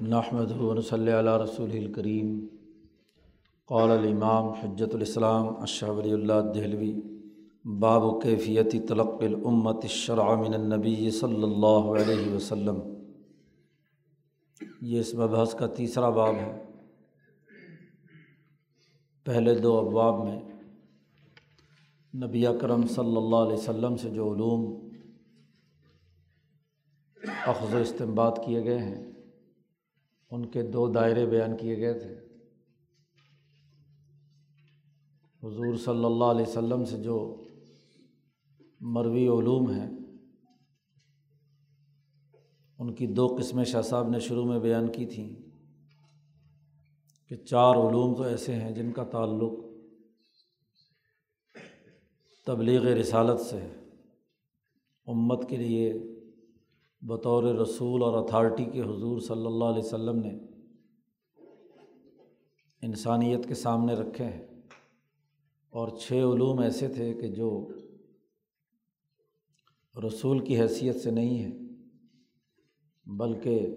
نحمد صلی علیہ رسول الکریم قول الامام حجت الاسلام اشہ ولی اللہ دہلوی، باب و کیفیتی تلق الامت الشرع من النبی صلی اللہ علیہ وسلم. یہ اس مبحث کا تیسرا باب ہے۔ پہلے دو ابواب میں نبی اکرم صلی اللہ علیہ وسلم سے جو علوم اخذ و استمباد کیے گئے ہیں ان کے دو دائرے بیان کیے گئے تھے۔ حضور صلی اللہ علیہ وسلم سے جو مروی علوم ہیں، ان کی دو قسمیں شاہ صاحب نے شروع میں بیان کی تھیں کہ چار علوم تو ایسے ہیں جن کا تعلق تبلیغ رسالت سے ہے۔ امت کے لیے بطور رسول اور اتھارٹی کے حضور صلی اللہ علیہ وسلم نے انسانیت کے سامنے رکھے ہیں۔ اور چھ علوم ایسے تھے کہ جو رسول کی حیثیت سے نہیں ہیں، بلکہ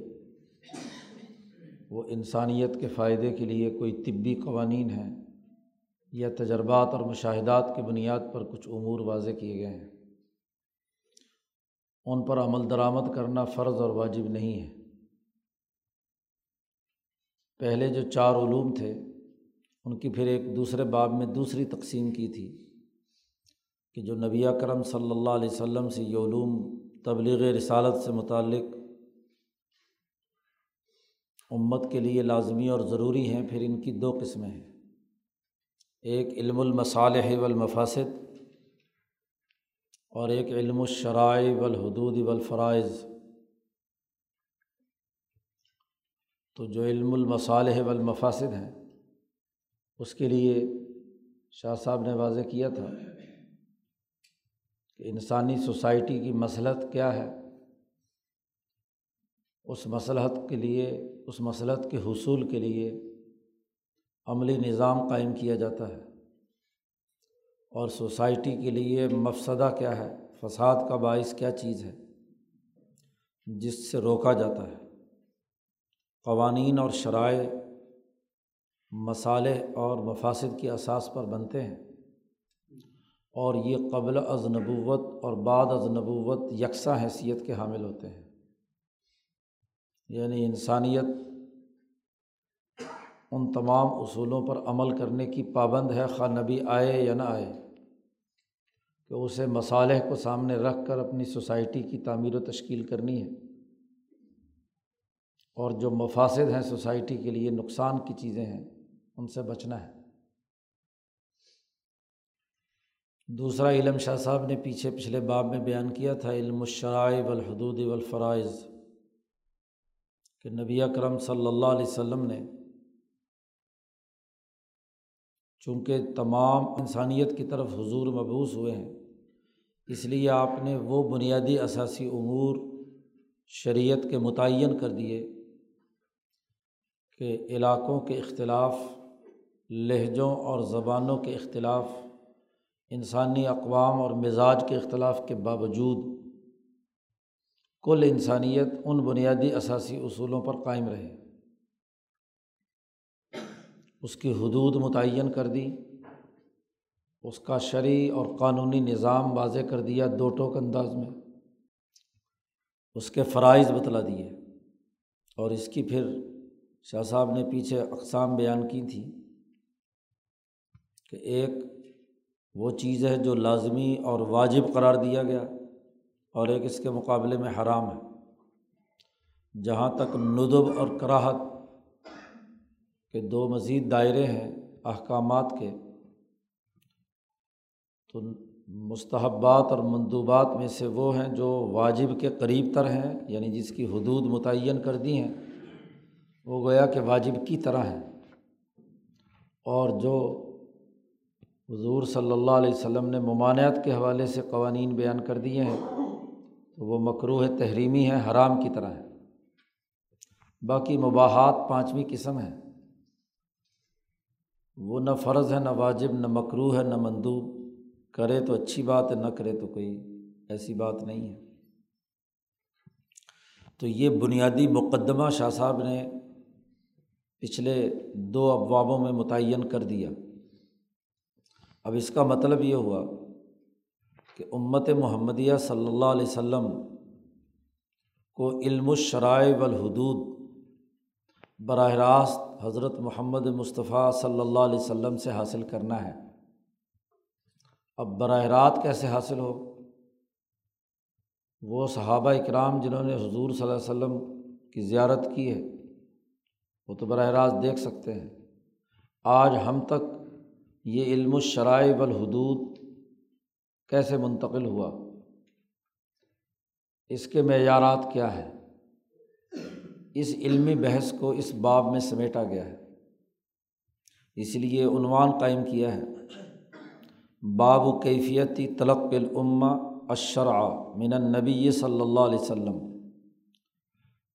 وہ انسانیت کے فائدے کے لیے کوئی طبی قوانین ہیں یا تجربات اور مشاہدات کی بنیاد پر کچھ امور واضح کیے گئے ہیں۔ ان پر عمل درآمد کرنا فرض اور واجب نہیں ہے۔ پہلے جو چار علوم تھے، ان کی پھر ایک دوسرے باب میں دوسری تقسیم کی تھی کہ جو نبی کرم صلی اللہ علیہ وسلم سے یہ علوم تبلیغ رسالت سے متعلق امت کے لیے لازمی اور ضروری ہیں، پھر ان کی دو قسمیں ہیں۔ ایک علم المصالح والمفاسد اور ایک علم الشرائع والحدود والفرائض۔ تو جو علم المصالح والمفاسد ہیں، اس کے لیے شاہ صاحب نے واضح کیا تھا کہ انسانی سوسائٹی کی مسلحت کیا ہے۔ اس مسلحت کے لیے، اس مسلحت کے حصول کے لیے عملی نظام قائم کیا جاتا ہے۔ اور سوسائٹی کے لیے مفسدہ کیا ہے؟ فساد کا باعث کیا چیز ہے؟ جس سے روکا جاتا ہے۔ قوانین اور شرائع مصالح اور مفاصد کی اساس پر بنتے ہیں۔ اور یہ قبل از نبوت اور بعد از نبوت یکساں حیثیت کے حامل ہوتے ہیں۔ یعنی انسانیت ان تمام اصولوں پر عمل کرنے کی پابند ہے، خواہ نبی آئے یا نہ آئے۔ کہ اسے مصالح کو سامنے رکھ کر اپنی سوسائٹی کی تعمیر و تشکیل کرنی ہے۔ اور جو مفاصد ہیں سوسائٹی کے لیے نقصان کی چیزیں ہیں، ان سے بچنا ہے۔ دوسرا، علم شاہ صاحب نے پیچھے پچھلے باب میں بیان کیا تھا، علم الشرائع والحدود والفرائض، کہ نبی اکرم صلی اللہ علیہ وسلم نے چونکہ تمام انسانیت کی طرف حضور مبوس ہوئے ہیں اس لیے آپ نے وہ بنیادی اثاثی امور شریعت کے متعین کر دیے کہ علاقوں کے اختلاف، لہجوں اور زبانوں کے اختلاف، انسانی اقوام اور مزاج کے اختلاف کے باوجود کل انسانیت ان بنیادی اثاثی اصولوں پر قائم رہے۔ اس کی حدود متعین کر دی۔ اس کا شرعی اور قانونی نظام واضح کر دیا دو ٹوک انداز میں۔ اس کے فرائض بتلا دیے۔ اور اس کی پھر شاہ صاحب نے پیچھے اقسام بیان کی تھیں کہ ایک وہ چیز ہے جو لازمی اور واجب قرار دیا گیا اور ایک اس کے مقابلے میں حرام ہے۔ جہاں تک ندب اور کراہت کے دو مزید دائرے ہیں احکامات کے تو مستحبات اور مندوبات میں سے وہ ہیں جو واجب کے قریب تر ہیں یعنی جس کی حدود متعین کر دی ہیں۔ وہ گویا کہ واجب کی طرح ہیں۔ اور جو حضور صلی اللہ علیہ وسلم نے ممانعت کے حوالے سے قوانین بیان کر دیے ہیں، تو وہ مکروح تحریمی ہیں، حرام کی طرح ہے باقی مباحات پانچویں قسم ہے وہ نہ فرض ہے، نہ واجب، نہ مکرو ہے، نہ مندوب۔ کرے تو اچھی بات ہے، نہ کرے تو کوئی ایسی بات نہیں ہے۔ تو یہ بنیادی مقدمہ شاہ صاحب نے پچھلے دو ابوابوں میں متعین کر دیا۔ اب اس کا مطلب یہ ہوا کہ امت محمدیہ صلی اللہ علیہ و سلم کو علم الشرائع والحدود براہ راست حضرت محمد مصطفیٰ صلی اللہ علیہ و سلم سے حاصل کرنا ہے۔ اب براہ راست کیسے حاصل ہو؟ وہ صحابہ اکرام جنہوں نے حضور صلی اللہ علیہ وسلم کی زیارت کی ہے، وہ تو براہ راست دیکھ سکتے ہیں۔ آج ہم تک یہ علم الشرائع والحدود کیسے منتقل ہوا؟ اس کے معیارات کیا ہے اس علمی بحث کو اس باب میں سمیٹا گیا ہے۔ اس لیے عنوان قائم کیا ہے۔ باب و کیفیتی تلق العما اشرع من النبی صلی اللہ علیہ وسلم۔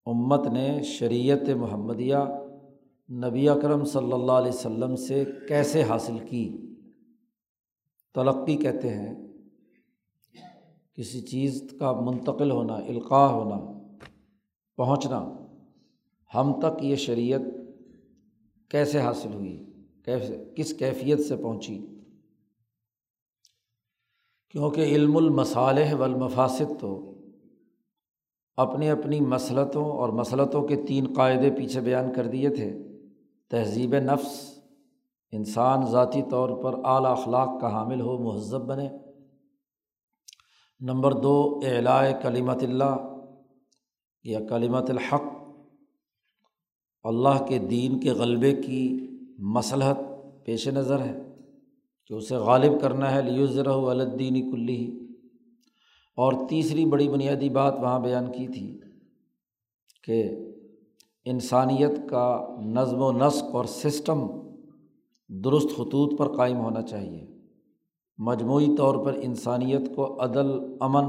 امت نے شریعت محمدیہ نبی اکرم صلی اللہ علیہ وسلم سے کیسے حاصل کی؟ تلقی کہتے ہیں، کسی چیز کا منتقل ہونا، القاع ہونا، پہنچنا، ہم تک یہ شریعت کیسے حاصل ہوئی؟ کیسے، کس کیفیت سے پہنچی؟ کیونکہ علم المصالح والمفاسد تو اپنی اپنی مسلطوں اور مسلطوں کے تین قاعدے پیچھے بیان کر دیے تھے۔ تہذیب نفس، انسان ذاتی طور پر اعلیٰ اخلاق کا حامل ہو، مہذب بنے۔ نمبر دو اعلائے کلیمت اللہ یا کلیمت الحق۔ اللہ کے دین کے غلبے کی مصلحت پیش نظر ہے۔ کہ اسے غالب کرنا ہے لیوزرہ الدینی کلی ہی اور تیسری بڑی بنیادی بات وہاں بیان کی تھی کہ انسانیت کا نظم و نسق اور سسٹم درست خطوط پر قائم ہونا چاہیے۔ مجموعی طور پر انسانیت کو عدل، امن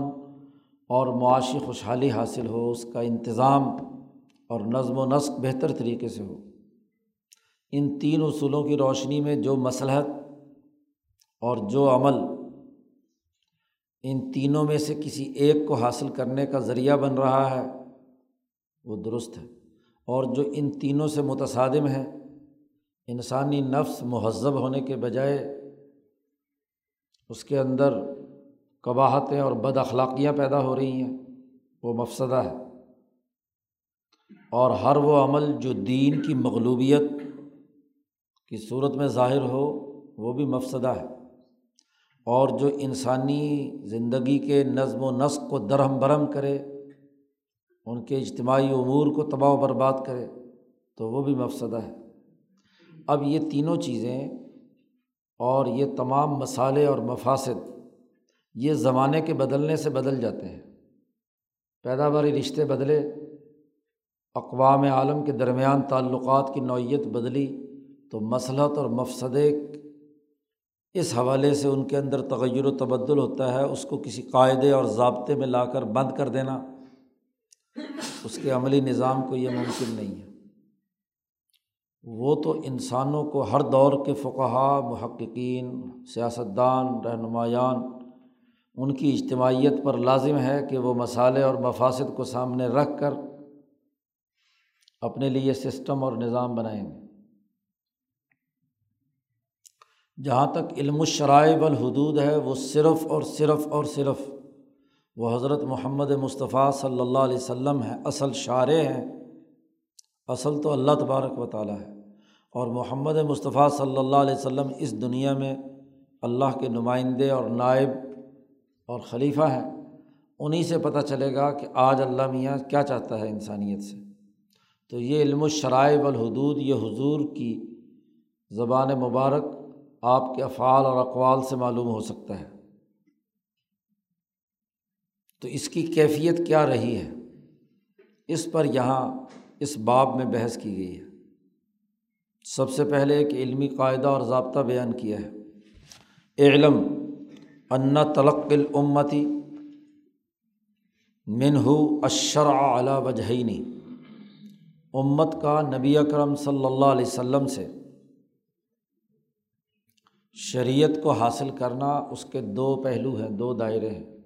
اور معاشی خوشحالی حاصل ہو، اس کا انتظام اور نظم و نسق بہتر طریقے سے ہو۔ ان تین اصولوں کی روشنی میں جو مصلحت اور جو عمل ان تینوں میں سے کسی ایک کو حاصل کرنے کا ذریعہ بن رہا ہے، وہ درست ہے۔ اور جو ان تینوں سے متصادم ہے انسانی نفس مہذب ہونے کے بجائے اس کے اندر قباہتیں اور بد اخلاقیاں پیدا ہو رہی ہیں، وہ مفسدہ ہے۔ اور ہر وہ عمل جو دین کی مغلوبیت کی صورت میں ظاہر ہو، وہ بھی مفسدہ ہے۔ اور جو انسانی زندگی کے نظم و نسق کو درہم برہم کرے، ان کے اجتماعی امور کو تباہ و برباد کرے، تو وہ بھی مفسدہ ہے۔ اب یہ تینوں چیزیں اور یہ تمام مسالے اور مفاصد یہ زمانے کے بدلنے سے بدل جاتے ہیں۔ پیداواری رشتے بدلے، اقوام عالم کے درمیان تعلقات کی نوعیت بدلی، تو مسلط اور مفصد اس حوالے سے ان کے اندر تغیر و تبدل ہوتا ہے، اس کو کسی قاعدے اور ضابطے میں لا کر بند کر دینا، اس کے عملی نظام کو یہ ممکن نہیں ہے۔ وہ تو انسانوں کو ہر دور کے فقہا، محققین، سیاستدان، رہنمایان، ان کی اجتماعیت پر لازم ہے کہ وہ مسالے اور مفاصد کو سامنے رکھ کر اپنے لیے سسٹم اور نظام بنائیں گے۔ جہاں تک علم الشرائع والحدود ہے، وہ صرف اور صرف اور صرف وہ حضرت محمد مصطفیٰ صلی اللہ علیہ و سلم ہیں، اصل شارع ہیں۔ اصل تو اللہ تبارک و تعالیٰ ہے۔ اور محمد مصطفیٰ صلی اللہ علیہ وسلم اس دنیا میں اللہ کے نمائندے اور نائب اور خلیفہ ہیں۔ انہیں سے پتہ چلے گا کہ آج اللہ میاں کیا چاہتا ہے انسانیت سے۔ تو یہ علم الشرائع والحدود، یہ حضور کی زبان مبارک آپ کے افعال اور اقوال سے معلوم ہو سکتا ہے۔ تو اس کی کیفیت کیا رہی ہے؟ اس پر یہاں اس باب میں بحث کی گئی ہے۔ سب سے پہلے ایک علمی قاعدہ اور ضابطہ بیان کیا ہے۔ علم ان تلق العمتی منہ اشرع اعلیٰ وجہینی امت کا نبی اکرم صلی اللہ علیہ وسلم سے شریعت کو حاصل کرنا اس کے دو پہلو ہیں، دو دائرے ہیں۔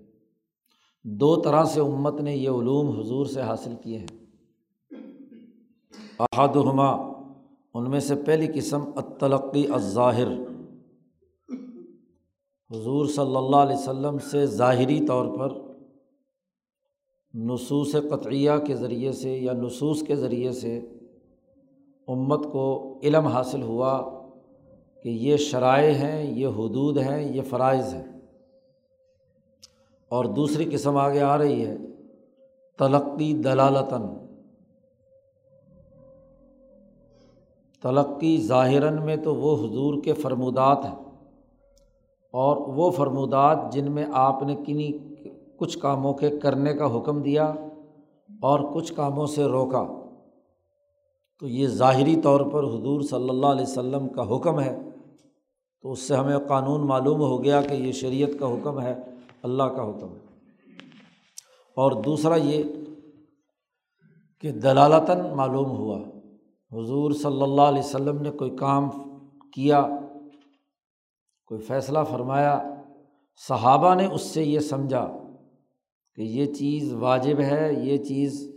دو طرح سے امت نے یہ علوم حضور سے حاصل کیے ہیں۔ احدہما، ان میں سے پہلی قسم التلقی الظاہر۔ حضور صلی اللہ علیہ وسلم سے ظاہری طور پر نصوص قطعیہ کے ذریعے سے یا نصوص کے ذریعے سے امت کو علم حاصل ہوا۔ کہ یہ شرائع ہیں، یہ حدود ہیں، یہ فرائض ہیں۔ اور دوسری قسم آگے آ رہی ہے، تلقی دلالتاً۔ تلقی ظاہراً میں تو وہ حضور کے فرمودات ہیں۔ اور وہ فرمودات جن میں آپ نے کنی، کچھ کاموں کے کرنے کا حکم دیا اور کچھ کاموں سے روکا۔ تو یہ ظاہری طور پر حضور صلی اللہ علیہ وسلم کا حکم ہے۔ تو اس سے ہمیں قانون معلوم ہو گیا کہ یہ شریعت کا حکم ہے، اللہ کا حکم ہے۔ اور دوسرا یہ کہ دلالتاً معلوم ہوا، حضور صلی اللہ علیہ وسلم نے کوئی کام کیا، کوئی فیصلہ فرمایا، صحابہ نے اس سے یہ سمجھا کہ یہ چیز واجب ہے، یہ چیز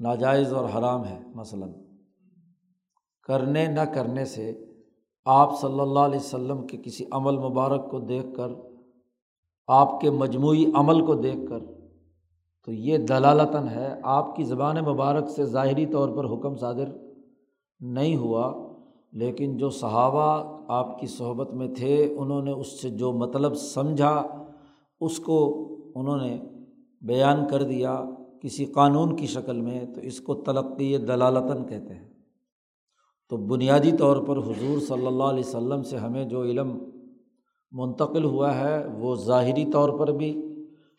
ناجائز اور حرام ہے، مثلاً۔ کرنے نہ کرنے سے آپ صلی اللہ علیہ وسلم کے کسی عمل مبارک کو دیکھ کر، آپ کے مجموعی عمل کو دیکھ کر، تو یہ دلالتاً ہے، آپ کی زبان مبارک سے ظاہری طور پر حکم صادر نہیں ہوا، لیکن جو صحابہ آپ کی صحبت میں تھے، انہوں نے اس سے جو مطلب سمجھا، اس کو انہوں نے بیان کر دیا کسی قانون کی شکل میں، تو اس کو تلقی دلالتاً کہتے ہیں۔ تو بنیادی طور پر حضور صلی اللہ علیہ وسلم سے ہمیں جو علم منتقل ہوا ہے وہ ظاہری طور پر بھی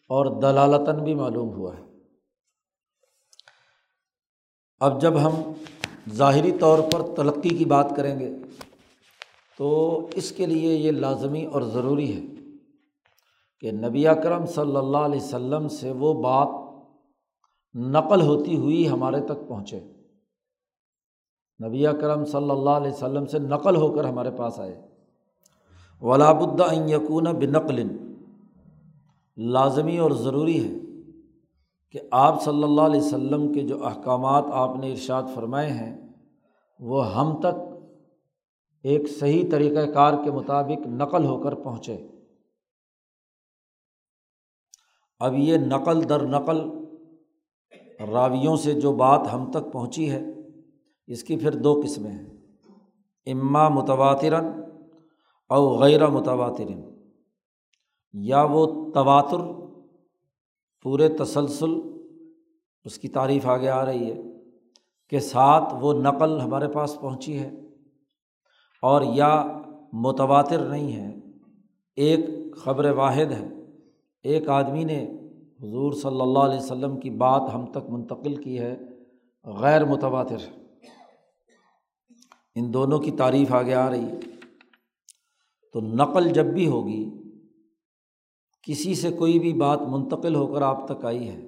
اور دلالتاً بھی معلوم ہوا ہے۔ اب جب ہم ظاہری طور پر تلقی کی بات کریں گے تو اس کے لیے یہ لازمی اور ضروری ہے کہ نبی اکرم صلی اللہ علیہ وسلم سے وہ بات نقل ہوتی ہوئی ہمارے تک پہنچے۔ نبی اکرم صلی اللہ علیہ وسلم سے نقل ہو کر ہمارے پاس آئے۔ ولاب الدّ یقون بنقل۔ لازمی اور ضروری ہے کہ آپ صلی اللہ علیہ وسلم کے جو احکامات آپ نے ارشاد فرمائے ہیں، وہ ہم تک ایک صحیح طریقۂ کار کے مطابق نقل ہو کر پہنچے۔ اب یہ نقل در نقل راویوں سے جو بات ہم تک پہنچی ہے اس کی پھر دو قسمیں ہیں۔ اماں متواتراً اور غیر متواترن۔ یا وہ تواتر، پورے تسلسل اس کی تعریف آگے آ رہی ہے کے ساتھ وہ نقل ہمارے پاس پہنچی ہے اور یا متواتر نہیں ہے۔ ایک خبر واحد ہے۔ ایک آدمی نے حضور صلی اللہ علیہ وسلم کی بات ہم تک منتقل کی ہے۔ غیر متواتر۔ ان دونوں کی تعریف آگے آ رہی ہے۔ تو نقل جب بھی ہوگی، کسی سے کوئی بھی بات منتقل ہو کر آپ تک آئی ہے،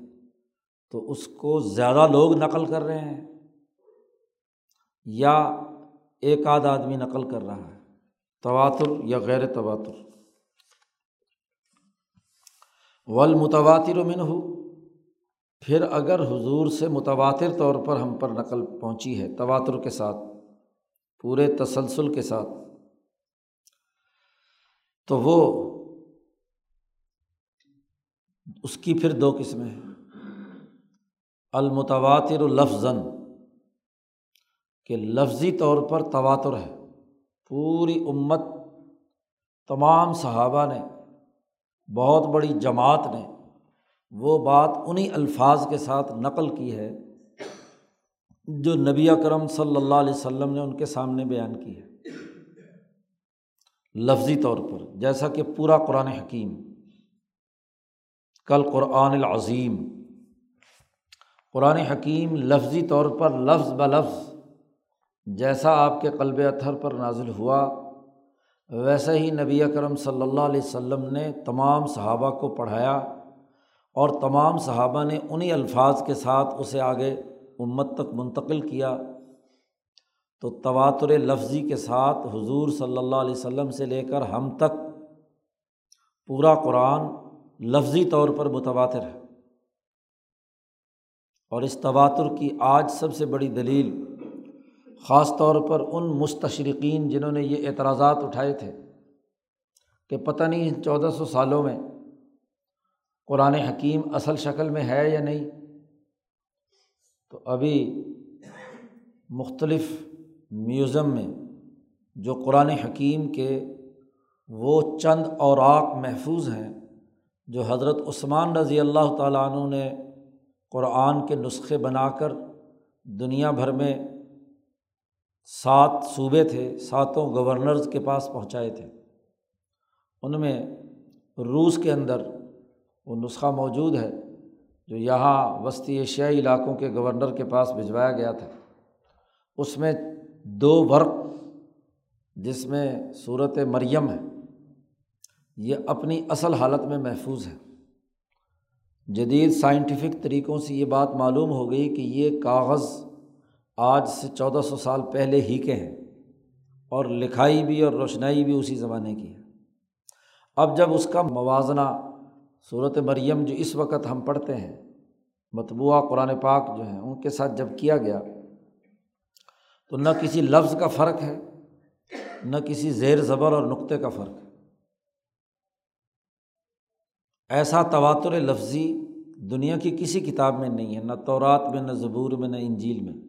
تو اس کو زیادہ لوگ نقل کر رہے ہیں یا ایک آدھ آدمی نقل کر رہا ہے، تواتر یا غیر تواتر۔ ول متواتر من ہو پھر اگر حضور سے متواتر طور پر ہم پر نقل پہنچی ہے تواتر کے ساتھ پورے تسلسل کے ساتھ۔ تو وہ اس کی پھر دو قسمیں ہیں۔ المتواتر لفظ کہ لفظی طور پر تواتر ہے۔ پوری امت، تمام صحابہ نے، بہت بڑی جماعت نے وہ بات انہیں الفاظ کے ساتھ نقل کی ہے۔ جو نبی کرم صلی اللہ علیہ وسلم نے ان کے سامنے بیان کی ہے۔ لفظی طور پر، جیسا کہ پورا قرآن حکیم، کل قرآن العظیم۔ قرآن حکیم لفظی طور پر لفظ ب لفظ جیسا آپ کے قلب اتھر پر نازل ہوا، ویسے ہی نبی کرم صلی اللہ علیہ وسلم نے تمام صحابہ کو پڑھایا اور تمام صحابہ نے انہیں الفاظ کے ساتھ اسے آگے امت تک منتقل کیا تو تواتر لفظی کے ساتھ حضور صلی اللہ علیہ وسلم سے لے کر ہم تک پورا قرآن لفظی طور پر متواتر ہے۔ اور اس تواتر کی آج سب سے بڑی دلیل خاص طور پر ان مستشرقین جنہوں نے یہ اعتراضات اٹھائے تھے کہ پتہ نہیں چودہ سو سالوں میں قرآن حکیم اصل شکل میں ہے یا نہیں۔ تو ابھی مختلف میوزم میں جو قرآن حکیم کے وہ چند اوراق محفوظ ہیں، جو حضرت عثمان رضی اللہ تعالیٰ عنہ نے قرآن کے نسخے بنا کر دنیا بھر میں سات صوبے تھے، ساتوں گورنرز کے پاس پہنچائے تھے۔ ان میں روس کے اندر وہ نسخہ موجود ہے۔ جو یہاں وسطی ایشیائی علاقوں کے گورنر کے پاس بھجوایا گیا تھا، اس میں دو ورق جس میں صورت مریم ہے، یہ اپنی اصل حالت میں محفوظ ہے۔ جدید سائنٹیفک طریقوں سے یہ بات معلوم ہو گئی کہ یہ کاغذ آج سے چودہ سو سال پہلے ہی کے ہیں اور لکھائی بھی اور روشنائی بھی اسی زمانے کی ہے۔ اب جب اس کا موازنہ صورت مریم جو اس وقت ہم پڑھتے ہیں، مطبوعہ قرآن پاک جو ہیں، ان کے ساتھ جب کیا گیا، تو نہ کسی لفظ کا فرق ہے، نہ کسی زیر زبر اور نقطے کا فرق ہے۔ ایسا تواتر لفظی دنیا کی کسی کتاب میں نہیں ہے، نہ تورات میں، نہ زبور میں، نہ انجیل میں۔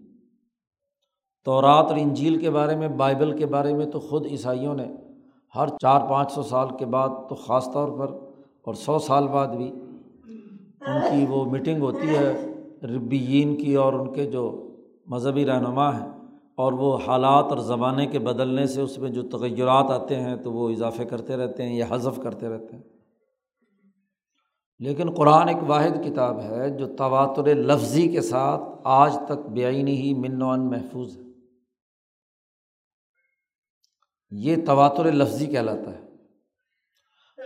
تورات اور انجیل کے بارے میں، بائبل کے بارے میں تو خود عیسائیوں نے ہر چار پانچ سو سال کے بعد تو خاص طور پر اور سو سال بعد بھی ان کی وہ میٹنگ ہوتی ہے ربیین کی اور ان کے جو مذہبی رہنما ہیں اور وہ حالات اور زمانے کے بدلنے سے اس میں جو تغیرات آتے ہیں تو وہ اضافے کرتے رہتے ہیں یا حذف کرتے رہتے ہیں۔ لیکن قرآن ایک واحد کتاب ہے جو تواتر لفظی کے ساتھ آج تک بےآینی ہی من ان محفوظ ہے۔ یہ تواتر لفظی کہلاتا ہے۔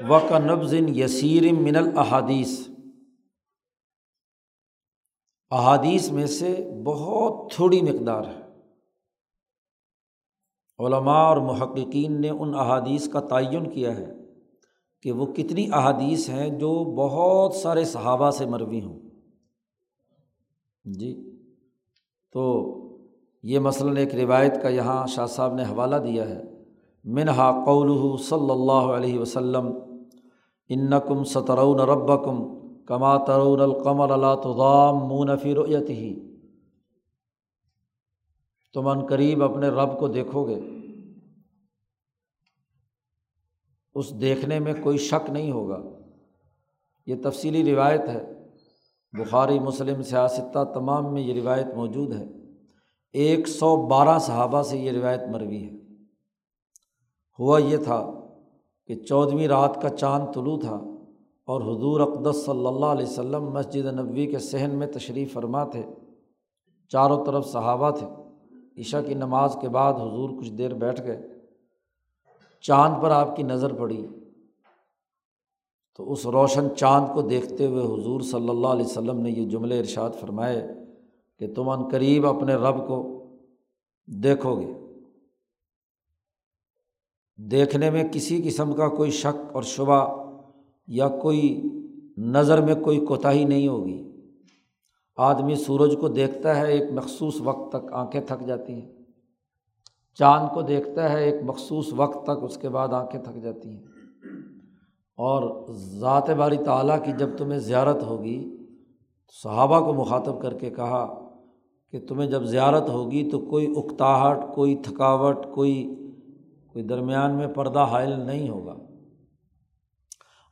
و کا نبزن یسیر من الحادیث احادیث میں سے بہت تھوڑی مقدار ہے۔ علماء اور محققین نے ان احادیث کا تعین کیا ہے کہ وہ کتنی احادیث ہیں جو بہت سارے صحابہ سے مروی ہوں۔ جی تو یہ مثلاً ایک روایت کا یہاں شاہ صاحب نے حوالہ دیا ہے۔ منہا قول صلی اللہ علیہ وسلم، انکم سترون ربکم کما ترون القمر اللہ تضام مونفی رؤیت ہی تم ان قریب اپنے رب کو دیکھو گے اس دیکھنے میں کوئی شک نہیں ہوگا۔ یہ تفصیلی روایت ہے۔ بخاری، مسلم سیاستہ تمام میں یہ روایت موجود ہے۔ ایک سو بارہ صحابہ سے یہ روایت مروی ہے۔ ہوا یہ تھا کہ چودھویں رات کا چاند طلوع تھا اور حضور اقدس صلی اللہ علیہ وسلم مسجد نبوی کے صحن میں تشریف فرما تھے۔ چاروں طرف صحابہ تھے۔ عشاء کی نماز کے بعد حضور کچھ دیر بیٹھ گئے۔ چاند پر آپ کی نظر پڑی۔ تو اس روشن چاند کو دیکھتے ہوئے حضور صلی اللہ علیہ وسلم نے یہ جملے ارشاد فرمائے کہ تم ان قریب اپنے رب کو دیکھو گے۔ دیکھنے میں کسی قسم کا کوئی شک اور شبہ یا کوئی نظر میں کوئی کوتاہی نہیں ہوگی۔ آدمی سورج کو دیکھتا ہے، ایک مخصوص وقت تک آنکھیں تھک جاتی ہیں۔ چاند کو دیکھتا ہے، ایک مخصوص وقت تک اس کے بعد آنکھیں تھک جاتی ہیں۔ اور ذات باری تعلیٰ کی جب تمہیں زیارت ہوگی، صحابہ کو مخاطب کر کے کہا کہ تمہیں جب زیارت ہوگی تو کوئی اکتاہٹ، کوئی تھکاوٹ، کوئی کوئی درمیان میں پردہ حائل نہیں ہوگا۔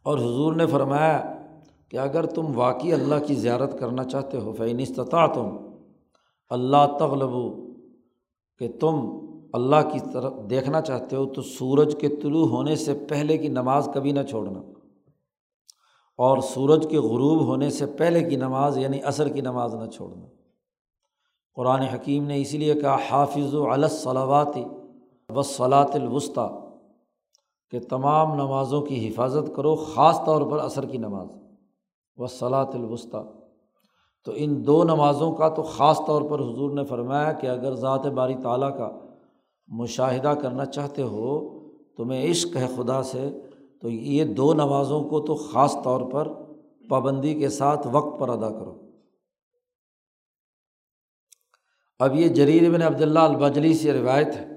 اور حضور نے فرمایا کہ اگر تم واقعی اللہ کی زیارت کرنا چاہتے ہو فعین استطاع تم اللہ تغلب، کہ تم اللہ کی طرف دیکھنا چاہتے ہو، تو سورج کے طلوع ہونے سے پہلے کی نماز کبھی نہ چھوڑنا۔ اور سورج کے غروب ہونے سے پہلے کی نماز یعنی عصر کی نماز نہ چھوڑنا۔ قرآن حکیم نے اسی لیے کہا حافظ و علصلاواتی و الوسطی، کہ تمام نمازوں کی حفاظت کرو، خاص طور پر عصر کی نماز۔ و صلاۃ الوسطی، تو ان دو نمازوں کا تو خاص طور پر حضور نے فرمایا کہ اگر ذات باری تعالیٰ کا مشاہدہ کرنا چاہتے ہو، تمہیں عشق ہے خدا سے، تو یہ دو نمازوں کو تو خاص طور پر پابندی کے ساتھ وقت پر ادا کرو۔ اب یہ جریر بن عبداللہ البجلی سے روایت ہے۔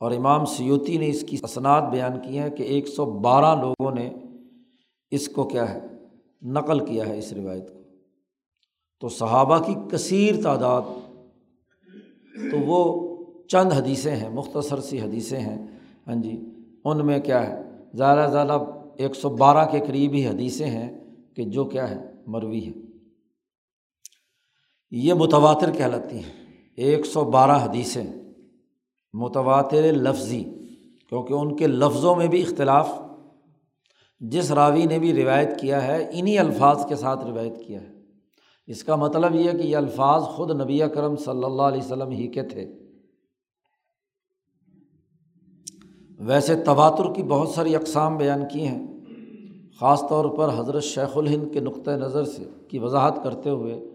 اور امام سیوتی نے اس کی اسناد بیان کی ہے کہ ایک سو بارہ لوگوں نے اس کو کیا ہے، نقل کیا ہے اس روایت کو۔ تو صحابہ کی کثیر تعداد، تو وہ چند حدیثیں ہیں، مختصر سی حدیثیں ہیں۔ ہاں جی ان میں کیا ہے، زیادہ سے زیادہ ایک سو بارہ کے قریب ہی حدیثیں ہیں کہ جو کیا ہے، مروی ہے۔ یہ متواتر کہلاتی ہیں۔ ایک سو بارہ حدیثیں۔ متواتر لفظی، کیونکہ ان کے لفظوں میں بھی اختلاف۔ جس راوی نے بھی روایت کیا ہے انہیں الفاظ کے ساتھ روایت کیا ہے۔ اس کا مطلب یہ کہ یہ الفاظ خود نبی کرم صلی اللہ علیہ وسلم ہی کے تھے۔ ویسے تواتر کی بہت ساری اقسام بیان کی ہیں۔ خاص طور پر حضرت شیخ الہند کے نقطۂ نظر سے کی وضاحت کرتے ہوئے،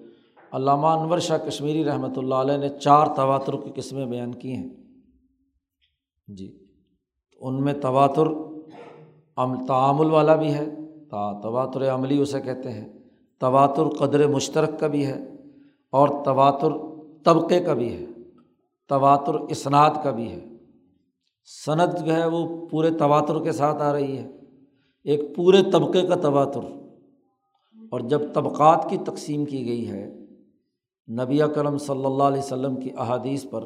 علامہ انور شاہ کشمیری رحمۃ اللہ علیہ نے چار تواتر کی قسمیں بیان کی ہیں۔ جی ان میں تواتر تعامل والا بھی ہے تواتر عملی اسے کہتے ہیں، تواتر قدر مشترک کا بھی ہے اور تواتر طبقے کا بھی ہے، تواتر اسناد کا بھی ہے۔ صنعت جو ہے وہ پورے تواتر کے ساتھ آ رہی ہے، ایک پورے طبقے کا تواتر۔ اور جب طبقات کی تقسیم کی گئی ہے، نبی کرم صلی اللہ علیہ وسلم کی احادیث پر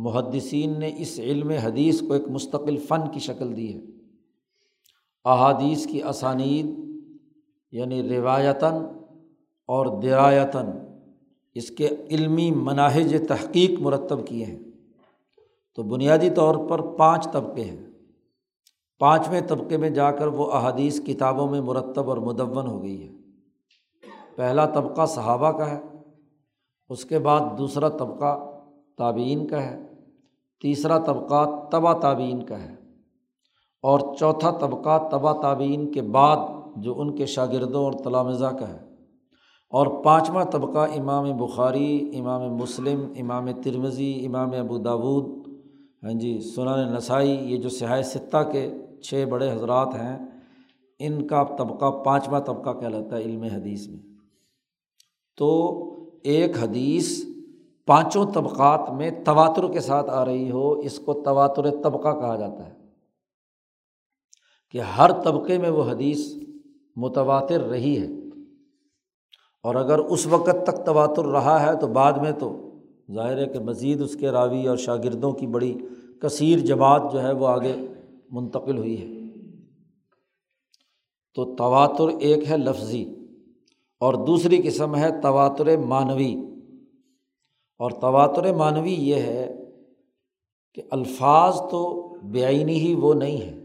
محدثین نے اس علم حدیث کو ایک مستقل فن کی شکل دی ہے۔ احادیث کی اسانید یعنی روایتاً اور درایتاً اس کے علمی مناہج تحقیق مرتب کیے ہیں۔ تو بنیادی طور پر پانچ طبقے ہیں۔ پانچویں طبقے میں جا کر وہ احادیث کتابوں میں مرتب اور مدون ہو گئی ہے۔ پہلا طبقہ صحابہ کا ہے، اس کے بعد دوسرا طبقہ تابعین کا ہے۔ تیسرا طبقہ تبا تابعین کا ہے اور چوتھا طبقہ تبا تابعین کے بعد جو ان کے شاگردوں اور تلامزہ کا ہے اور پانچواں طبقہ امام بخاری، امام مسلم، امام ترمزی امام ابو داود ہاں جی سنان نسائی، یہ جو سیاح ستہ کے چھ بڑے حضرات ہیں، ان کا طبقہ پانچواں طبقہ کہلاتا ہے علم حدیث میں۔ تو ایک حدیث پانچوں طبقات میں تواتر کے ساتھ آ رہی ہو، اس کو تواتر طبقہ کہا جاتا ہے۔ کہ ہر طبقے میں وہ حدیث متواتر رہی ہے۔ اور اگر اس وقت تک تواتر رہا ہے تو بعد میں تو ظاہر ہے کہ مزید اس کے راوی اور شاگردوں کی بڑی کثیر جماعت جو ہے وہ آگے منتقل ہوئی ہے۔ تو تواتر ایک ہے لفظی اور دوسری قسم ہے تواتر معنوی۔ اور تواتر معنوی یہ ہے کہ الفاظ تو بےآینی ہی وہ نہیں ہے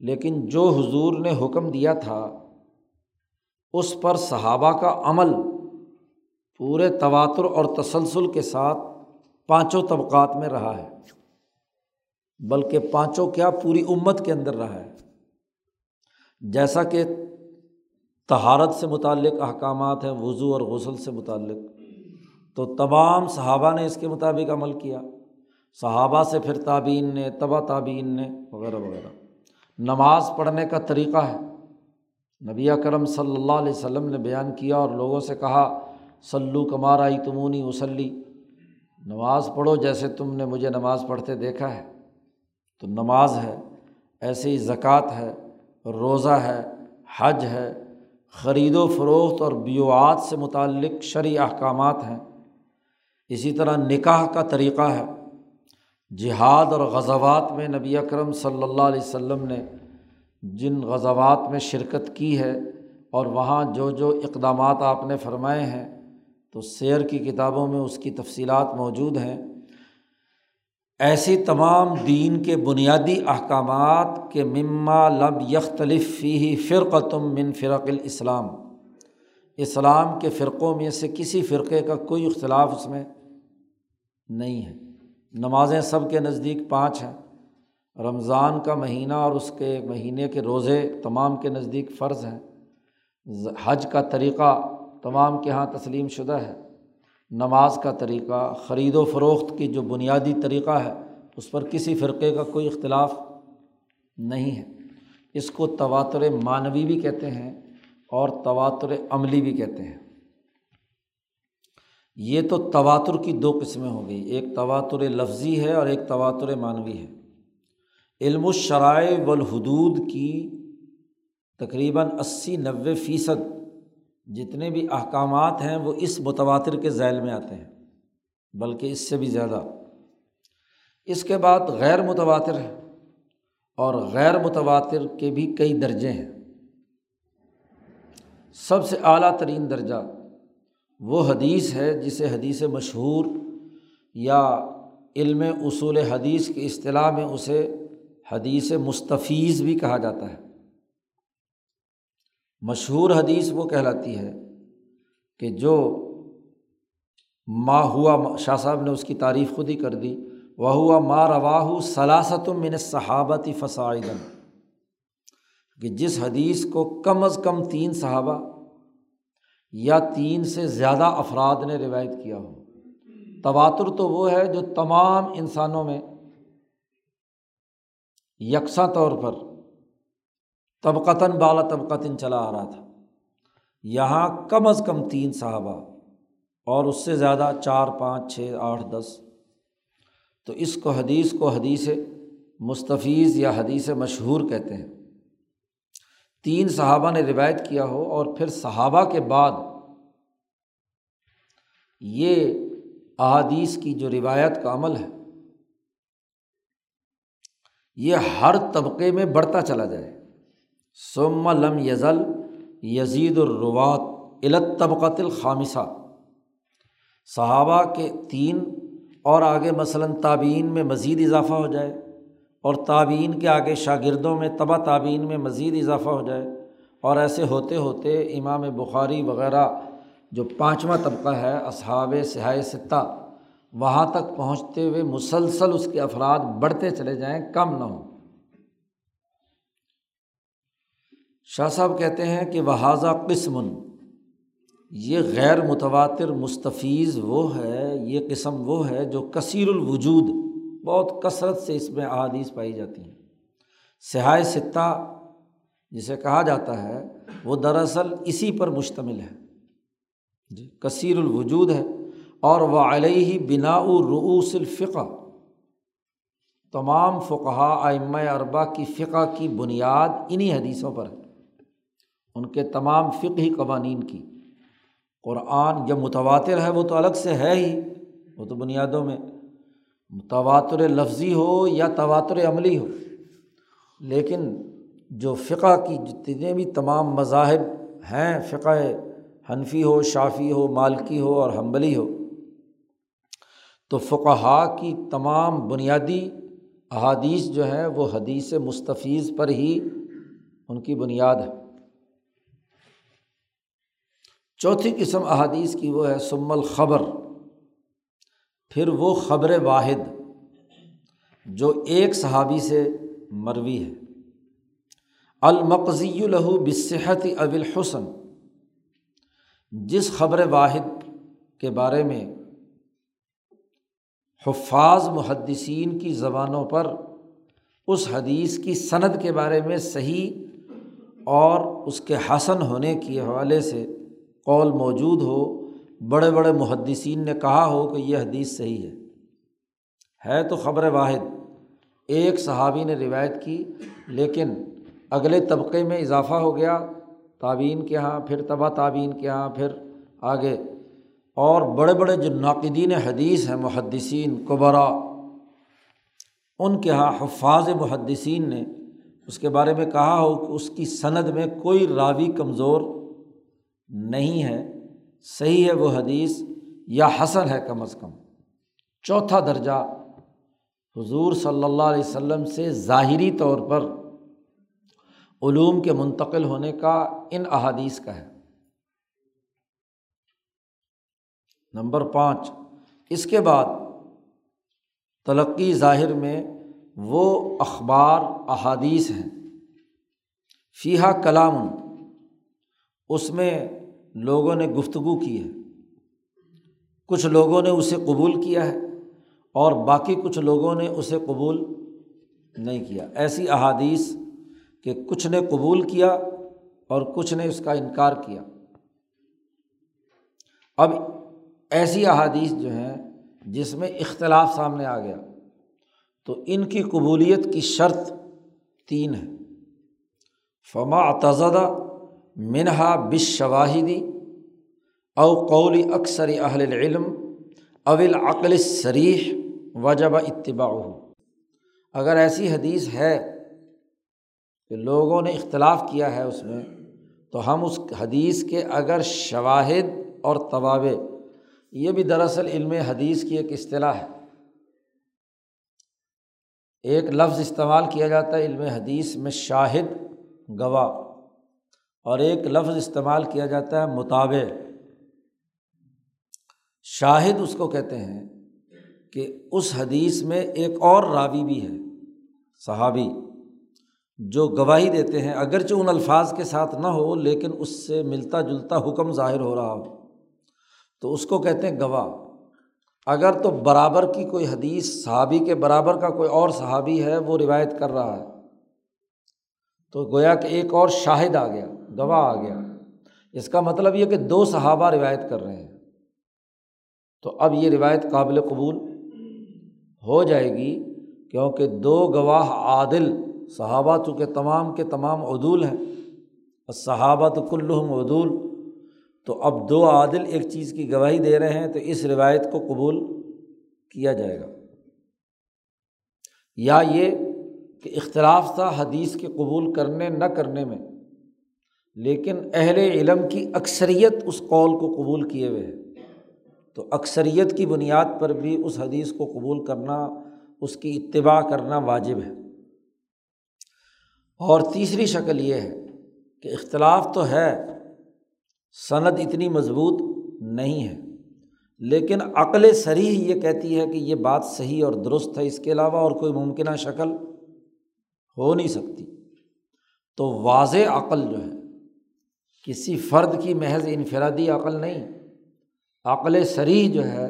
لیکن جو حضور نے حکم دیا تھا، اس پر صحابہ کا عمل پورے تواتر اور تسلسل کے ساتھ پانچوں طبقات میں رہا ہے، بلکہ پانچوں کیا پوری امت کے اندر رہا ہے۔ جیسا کہ تہارت سے متعلق احکامات ہیں، وضو اور غسل سے متعلق تو تمام صحابہ نے اس کے مطابق عمل کیا۔ صحابہ سے پھر تعبین نے تبا تعبین نے، وغیرہ وغیرہ۔ نماز پڑھنے کا طریقہ ہے۔ نبی کرم صلی اللہ علیہ وسلم نے بیان کیا اور لوگوں سے کہا سلو کمارائی تمونی وسلی نماز پڑھو جیسے تم نے مجھے نماز پڑھتے دیکھا ہے۔ تو نماز ہے ایسے ہی زکوٰۃ ہے، روزہ ہے، حج ہے۔ خرید و فروخت اور بیوعات سے متعلق شرعی احکامات ہیں۔ اسی طرح نکاح کا طریقہ ہے۔ جہاد اور غزوات میں نبی اکرم صلی اللہ علیہ وسلم نے جن غزوات میں شرکت کی ہے اور وہاں جو جو اقدامات آپ نے فرمائے ہیں، تو سیر کی کتابوں میں اس کی تفصیلات موجود ہیں۔ ایسی تمام دین کے بنیادی احکامات کے مما لب یختلف فی فرقتم من فرق الاسلام۔ اسلام کے فرقوں میں سے کسی فرقے کا کوئی اختلاف اس میں نہیں ہے۔ نمازیں سب کے نزدیک پانچ ہیں۔ رمضان کا مہینہ اور اس کے مہینے کے روزے تمام کے نزدیک فرض ہیں۔ حج کا طریقہ تمام کے یہاں تسلیم شدہ ہے۔ نماز کا طریقہ، خرید و فروخت کی جو بنیادی طریقہ ہے، اس پر کسی فرقے کا کوئی اختلاف نہیں ہے۔ اس کو تواتر معنوی بھی کہتے ہیں۔ اور تواتر عملی بھی کہتے ہیں۔ یہ تو تواتر کی دو قسمیں ہو گئی، ایک تواتر لفظی ہے اور ایک تواتر معنوی ہے۔ علم الشرائع والحدود کی تقریباً اسی نوے فیصد جتنے بھی احکامات ہیں، وہ اس متواتر کے ذیل میں آتے ہیں، بلکہ اس سے بھی زیادہ۔ اس کے بعد غیر متواتر ہے اور غیر متواتر کے بھی کئی درجے ہیں۔ سب سے اعلیٰ ترین درجہ وہ حدیث ہے جسے حدیث مشہور یا علم اصول حدیث کی اصطلاح میں اسے حدیث مستفیض بھی کہا جاتا ہے۔ مشہور حدیث وہ کہلاتی ہے کہ جو ماں ہوا، شاہ صاحب نے اس کی تعریف خود ہی کر دی۔ وہ ہوا ماں رواہ سلاست من صحابتی فسائدن کہ جس حدیث کو کم از کم تین صحابہ یا تین سے زیادہ افراد نے روایت کیا ہو۔ تواتر تو وہ ہے جو تمام انسانوں میں یکساں طور پر طبقتاً بالا طبقتاً چلا آ رہا تھا۔ یہاں کم از کم تین صحابہ اور اس سے زیادہ چار، پانچ، چھ، آٹھ، دس۔ تو اس کو حدیث کو حدیث مستفیض یا حدیث مشہور کہتے ہیں۔ تین صحابہ نے روایت کیا ہو اور پھر صحابہ کے بعد یہ احادیث کی جو روایت کا عمل ہے، یہ ہر طبقے میں بڑھتا چلا جائے۔ سم لم یزل یزید الروات علت طبقۃ الخامسہ۔ صحابہ کے تین اور آگے مثلاً تعبین میں مزید اضافہ ہو جائے۔ اور تعبین کے آگے شاگردوں میں تبا تعبین میں مزید اضافہ ہو جائے اور ایسے ہوتے ہوتے امام بخاری وغیرہ جو پانچواں طبقہ ہے، اصحاب سہائے ستہ، وہاں تک پہنچتے ہوئے مسلسل اس کے افراد بڑھتے چلے جائیں، کم نہ ہوں۔ شاہ صاحب کہتے ہیں کہ وہٰذا قسم، یہ غیر متواتر مستفیض وہ ہے، یہ قسم وہ ہے جو کثیر الوجود بہت کثرت سے اس میں احادیث پائی جاتی ہیں۔ سہائے ستہ جسے کہا جاتا ہے، وہ دراصل اسی پر مشتمل ہے۔ جی کثیر الوجود ہے اور وہ علیہ بنا رعوس الفقہ۔ تمام فقہ آئمہ اربا کی فقہ کی بنیاد انہیں حدیثوں پر ہے۔ ان کے تمام فقہی قوانین کی۔ قرآن جب متواتر ہے، وہ تو الگ سے ہے ہی، وہ تو بنیادوں میں۔ تواتر لفظی ہو یا تواتر عملی ہو۔ لیکن جو فقہ کی جتنے بھی تمام مذاہب ہیں، فقہ حنفی ہو شافی ہو، مالکی ہو اور حنبلی ہو، تو فقہ کی تمام بنیادی احادیث جو ہیں، وہ حدیث مستفیض پر ہی ان کی بنیاد ہے چوتھی قسم احادیث کی وہ ہے سم الخبر۔ پھر وہ خبر واحد جو ایک صحابی سے مروی ہے۔ المقضی الہو بصحت اب الحسن، جس خبر واحد کے بارے میں حفاظ محدثین کی زبانوں پر اس حدیث کی صنعت کے بارے میں صحیح اور اس کے حسن ہونے کے حوالے سے قول موجود ہو بڑے بڑے محدثین نے کہا ہو کہ یہ حدیث صحیح ہے۔ ہے تو خبر واحد۔ ایک صحابی نے روایت کی، لیکن اگلے طبقے میں اضافہ ہو گیا۔ تعبین کے یہاں پھر تبا تعبین کے یہاں پھر آگے۔ اور بڑے بڑے جو ناقدین حدیث ہیں، محدثین قبرا ان کے یہاں حفاظ محدثین نے اس کے بارے میں کہا ہو کہ اس کی سند میں کوئی راوی کمزور نہیں ہے۔ صحیح ہے وہ حدیث یا حسن ہے کم از کم۔ چوتھا درجہ، حضور صلی اللہ علیہ وسلم سے ظاہری طور پر علوم کے منتقل ہونے کا ان احادیث کا ہے۔ نمبر پانچ، اس کے بعد تلقی ظاہر میں وہ اخبار، احادیث ہیں۔ فیحہ کلام، اس میں لوگوں نے گفتگو کی ہے۔ کچھ لوگوں نے اسے قبول کیا ہے اور باقی کچھ لوگوں نے اسے قبول نہیں کیا۔ ایسی احادیث کہ کچھ نے قبول کیا اور کچھ نے اس کا انکار کیا۔ اب ایسی احادیث جو ہیں جس میں اختلاف سامنے آ گیا تو ان کی قبولیت کی شرط تین ہے۔ فما تزدہ منہا بش شواہدی او قول اکثر اہل العلم اول عقل سریح وجب اتباع ہو اگر ایسی حدیث ہے کہ لوگوں نے اختلاف کیا ہے اس میں، تو ہم اس حدیث کے اگر شواہد اور طوابع، یہ بھی دراصل علم حدیث کی ایک اصطلاح ہے۔ ایک لفظ استعمال کیا جاتا ہے علم حدیث میں شاہد، گواہ۔ اور ایک لفظ استعمال کیا جاتا ہے مطابع۔ شاہد اس کو کہتے ہیں کہ اس حدیث میں ایک اور راوی بھی ہے، صحابی، جو گواہی دیتے ہیں اگرچہ ان الفاظ کے ساتھ نہ ہو لیکن اس سے ملتا جلتا حکم ظاہر ہو رہا ہو۔ تو اس کو کہتے ہیں گواہ۔ اگر تو برابر کی کوئی حدیث، صحابی کے برابر کا کوئی اور صحابی ہے، وہ روایت کر رہا ہے۔ تو گویا کہ ایک اور شاہد آ گیا، گواہ آ گیا۔ اس کا مطلب یہ کہ دو صحابہ روایت کر رہے ہیں۔ تو اب یہ روایت قابل قبول ہو جائے گی کیونکہ دو گواہ عادل صحابہ، چونکہ تمام کے تمام عدول ہیں صحابہ تو کلحم عدول۔ تو اب دو عادل ایک چیز کی گواہی دے رہے ہیں تو اس روایت کو قبول کیا جائے گا۔ یا یہ کہ اختلاف تھا، حدیث کے قبول کرنے نہ کرنے میں۔ لیکن اہل علم کی اکثریت اس قول کو قبول کیے ہوئے ہے تو اکثریت کی بنیاد پر بھی اس حدیث کو قبول کرنا، اس کی اتباع کرنا واجب ہے۔ اور تیسری شکل یہ ہے کہ اختلاف تو ہے صنعت اتنی مضبوط نہیں ہے۔ لیکن عقل سریح یہ کہتی ہے کہ یہ بات صحیح اور درست ہے۔ اس کے علاوہ اور کوئی ممکنہ شکل؟ ہو نہیں سکتی۔ تو واضح عقل جو ہے، کسی فرد کی محض انفرادی عقل نہیں۔ عقل سریح جو ہے،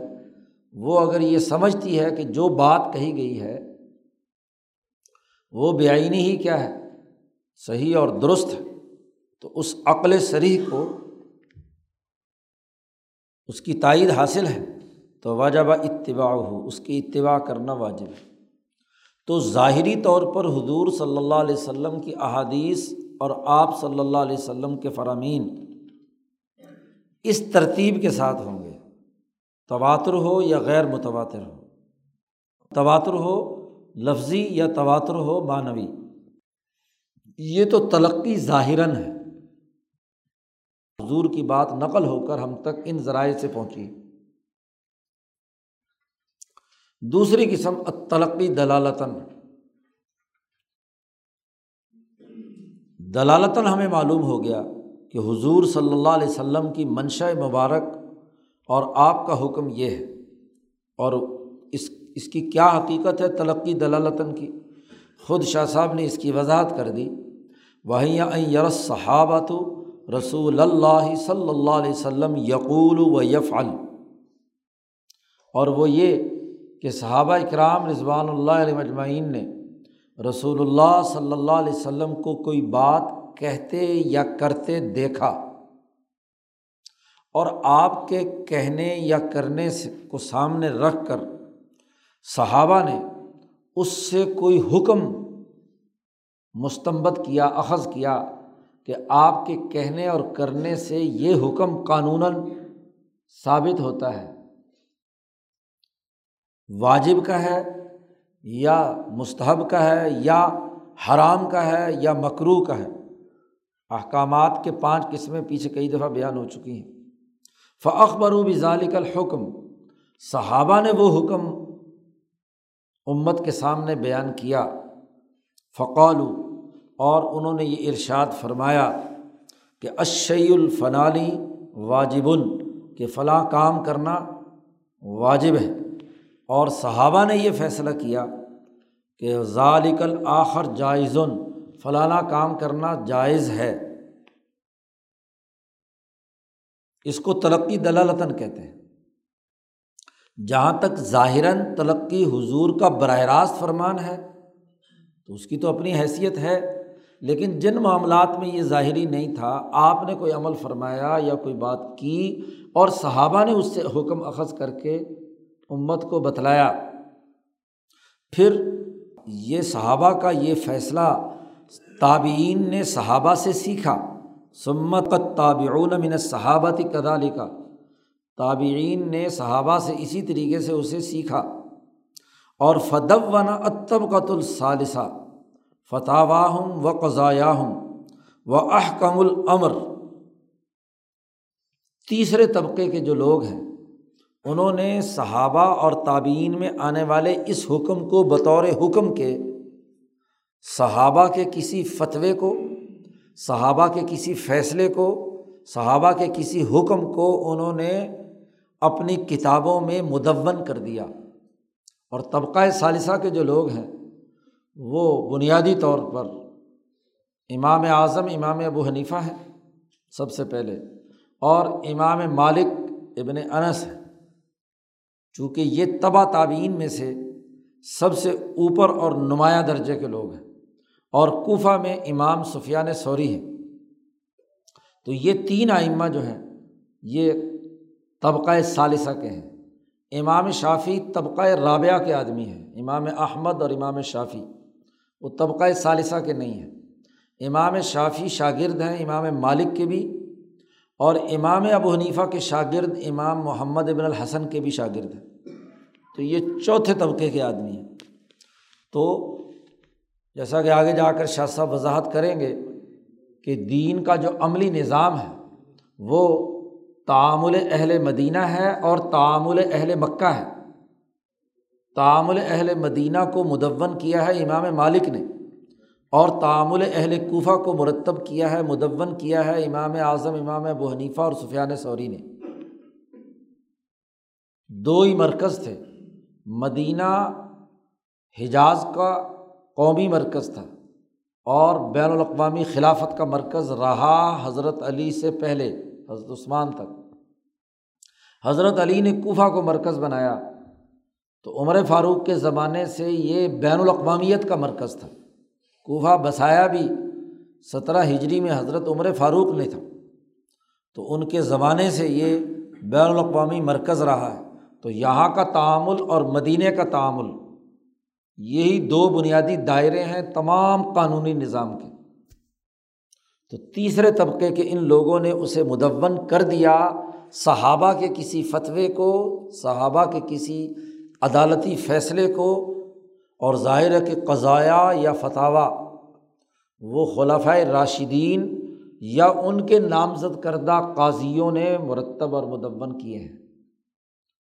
وہ اگر یہ سمجھتی ہے کہ جو بات کہی گئی ہے، وہ بے آئینی ہی کیا ہے؟ صحیح اور درست ہے۔ تو اس عقل سریح کو اس کی تائید حاصل ہے۔ تو واجب اتباع ہو اس کی اتباع کرنا واجب ہے۔ تو ظاہری طور پر حضور صلی اللہ علیہ وسلم کی احادیث اور آپ صلی اللہ علیہ وسلم کے فرامین اس ترتیب کے ساتھ ہوں گے۔ تواتر ہو یا غیر متواتر ہو؟ تواتر ہو لفظی یا تواتر ہو معنوی؟ یہ تو تلقی ظاہراً ہے۔ حضور کی بات نقل ہو کر ہم تک ان ذرائع سے پہنچی۔ دوسری قسم تلقی دلالتاً. دلالتاً ہمیں معلوم ہو گیا کہ حضور صلی اللہ علیہ وسلم کی منشا مبارک اور آپ کا حکم یہ ہے اور اس اس کی کیا حقیقت ہے تلقی دلالتاً کی؟ خود شاہ صاحب نے اس کی وضاحت کر دی. وہیں یرس صحابہ تو رسول اللہ صلی اللہ علیہ وسلم یقول و یفعل اور وہ یہ کہ صحابہ اکرام رضوان اللہ علیہ مجمعین نے رسول اللہ صلی اللہ علیہ وسلم کو کوئی بات کہتے یا کرتے دیکھا اور آپ کے کہنے یا کرنے سے کو سامنے رکھ کر صحابہ نے اس سے کوئی حکم مستمت کیا، اخذ کیا کہ آپ کے کہنے اور کرنے سے یہ حکم قانون ثابت ہوتا ہے۔ واجب کا ہے یا مستحب کا ہے یا حرام کا ہے یا مکرو کا ہے۔ احکامات کے پانچ قسمیں پیچھے کئی دفعہ بیان ہو چکی ہیں۔ فخبر و ذالک الحکم صحابہ نے وہ حکم امت کے سامنے بیان کیا۔ فقالو اور انہوں نے یہ ارشاد فرمایا کہ اشعی الفنالی واجب، کہ فلاں کام کرنا واجب ہے۔ اور صحابہ نے یہ فیصلہ کیا کہ ذالک الآخر جائز فلانا کام کرنا جائز ہے۔ اس کو تلقی دلالتاً کہتے ہیں۔ جہاں تک ظاہراً تلقی حضور کا براہ راست فرمان ہے، تو اس کی تو اپنی حیثیت ہے، لیکن جن معاملات میں یہ ظاہری نہیں تھا، آپ نے کوئی عمل فرمایا یا کوئی بات کی اور صحابہ نے اس سے حکم اخذ کر کے امت کو بتلایا۔ پھر یہ صحابہ کا یہ فیصلہ تابعین نے صحابہ سے سیکھا۔ سمت تابعون من صحابت کدا لکھا تابعین نے صحابہ سے اسی طریقے سے اسے سیکھا۔ اور فدب نا اتب قط الثالثہ فتح واہم و قضایا ہوں و احکم العمر تیسرے طبقے کے جو لوگ ہیں انہوں نے صحابہ اور تعبین میں آنے والے اس حکم کو بطور حکم کے صحابہ کے کسی فتوے کو، صحابہ کے کسی فیصلے کو، صحابہ کے کسی حکم کو انہوں نے اپنی کتابوں میں مدون کر دیا۔ اور طبقۂ ثالثہ کے جو لوگ ہیں، وہ بنیادی طور پر امام اعظم، امام ابو حنیفہ ہے سب سے پہلے، اور امام مالک ابن انس ہے چونکہ یہ تبا تعبین میں سے سب سے اوپر اور نمایاں درجے کے لوگ ہیں اور کوفہ میں امام سفیان سوری ہے تو یہ تین آئمہ جو ہیں، یہ طبقۂ ثالثہ کے ہیں۔ امام شافی طبقۂ رابعہ کے آدمی ہیں۔ امام احمد اور امام شافی وہ طبقۂ ثالثہ کے نہیں ہیں۔ امام شافی شاگرد ہیں، امام مالک کے بھی اور امام ابو حنیفہ کے شاگرد امام محمد ابن الحسن کے بھی شاگرد ہیں۔ تو یہ چوتھے طبقے کے آدمی ہیں۔ تو جیسا کہ آگے جا کر شاہ صاحب وضاحت کریں گے کہ دین کا جو عملی نظام ہے، وہ تعامل اہل مدینہ ہے اور تعامل اہل مکہ ہے۔ تعامل اہل مدینہ کو مدون کیا ہے امام مالک نے۔ اور تعامل اہل کوفہ کو مرتب کیا ہے، مدون کیا ہے۔ امام اعظم، امام ابو حنیفہ اور سفیان سوری نے۔ دو ہی مرکز تھے۔ مدینہ حجاز کا قومی مرکز تھا اور بین الاقوامی خلافت کا مرکز رہا حضرت علی سے پہلے، حضرت عثمان تک۔ حضرت علی نے کوفہ کو مرکز بنایا۔ تو عمر فاروق کے زمانے سے یہ بین الاقوامیت کا مرکز تھا۔ کوفہ بسایا بھی سترہ ہجری میں حضرت عمر فاروق نے تھا۔ تو ان کے زمانے سے یہ بین الاقوامی مرکز رہا ہے۔ تو یہاں کا تعامل اور مدینہ کا تعامل، یہی دو بنیادی دائرے ہیں تمام قانونی نظام کے۔ تو تیسرے طبقے کے ان لوگوں نے اسے مدون کر دیا صحابہ کے کسی فتوے کو، صحابہ کے کسی عدالتی فیصلے کو اور ظاہر کہ قضایا یا فتح وہ خلافۂ راشدین یا ان کے نامزد کردہ قاضیوں نے مرتب اور مدون کیے ہیں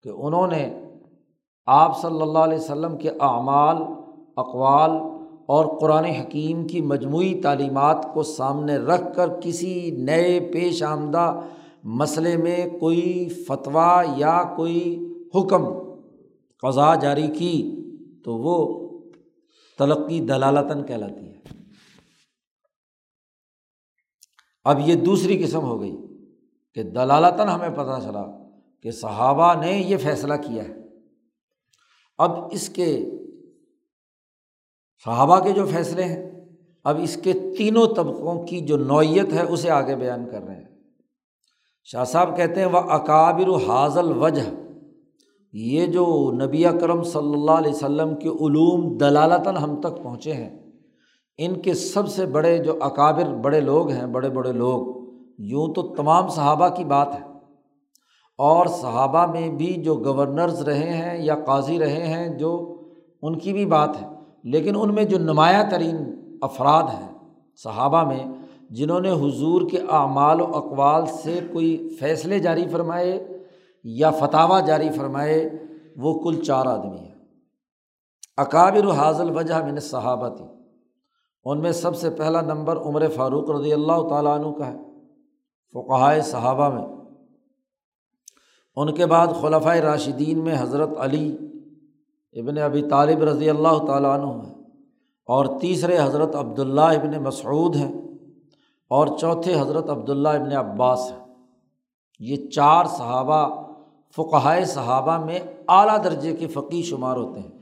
کہ انہوں نے آپ صلی اللہ علیہ وسلم کے اعمال، اقوال اور قرآن حکیم کی مجموعی تعلیمات کو سامنے رکھ کر کسی نئے پیش آمدہ مسئلے میں کوئی فتویٰ یا کوئی حکم قضا جاری کی تو وہ تلقی دلالتاً کہلاتی ہے۔ اب یہ دوسری قسم ہو گئی کہ دلالتاً ہمیں پتہ چلا کہ صحابہ نے یہ فیصلہ کیا ہے۔ اب اس کے صحابہ کے جو فیصلے ہیں، اب اس کے تینوں طبقوں کی جو نوعیت ہے، اسے آگے بیان کر رہے ہیں۔ شاہ صاحب کہتے ہیں وہ اکابر حاضل وجہ یہ جو نبی کرم صلی اللہ علیہ وسلم کے علوم دلالتاً ہم تک پہنچے ہیں، ان کے سب سے بڑے جو اکابر، بڑے لوگ ہیں، بڑے بڑے لوگ، یوں تو تمام صحابہ کی بات ہے۔ اور صحابہ میں بھی جو گورنرز رہے ہیں یا قاضی رہے ہیں، جو ان کی بھی بات ہے۔ لیکن ان میں جو نمایاں ترین افراد ہیں صحابہ میں، جنہوں نے حضور کے اعمال و اقوال سے کوئی فیصلے جاری فرمائے یا فتح جاری فرمائے، وہ کل چار آدمی ہیں۔ اکابر حاضل وجہ میں نے صحابہ تھی ان میں سب سے پہلا نمبر عمر فاروق رضی اللہ تعالیٰ عنہ کا ہے، فقہائے صحابہ میں۔ ان کے بعد خلفۂ راشدین میں حضرت علی ابن ابی طالب رضی اللہ تعالیٰ عنہ ہیں، اور تیسرے حضرت عبداللہ ابن مسعود ہیں، اور چوتھے حضرت عبداللہ ابن عباس ہیں۔ یہ چار صحابہ فقہائے صحابہ میں اعلیٰ درجے کے فقی شمار ہوتے ہیں۔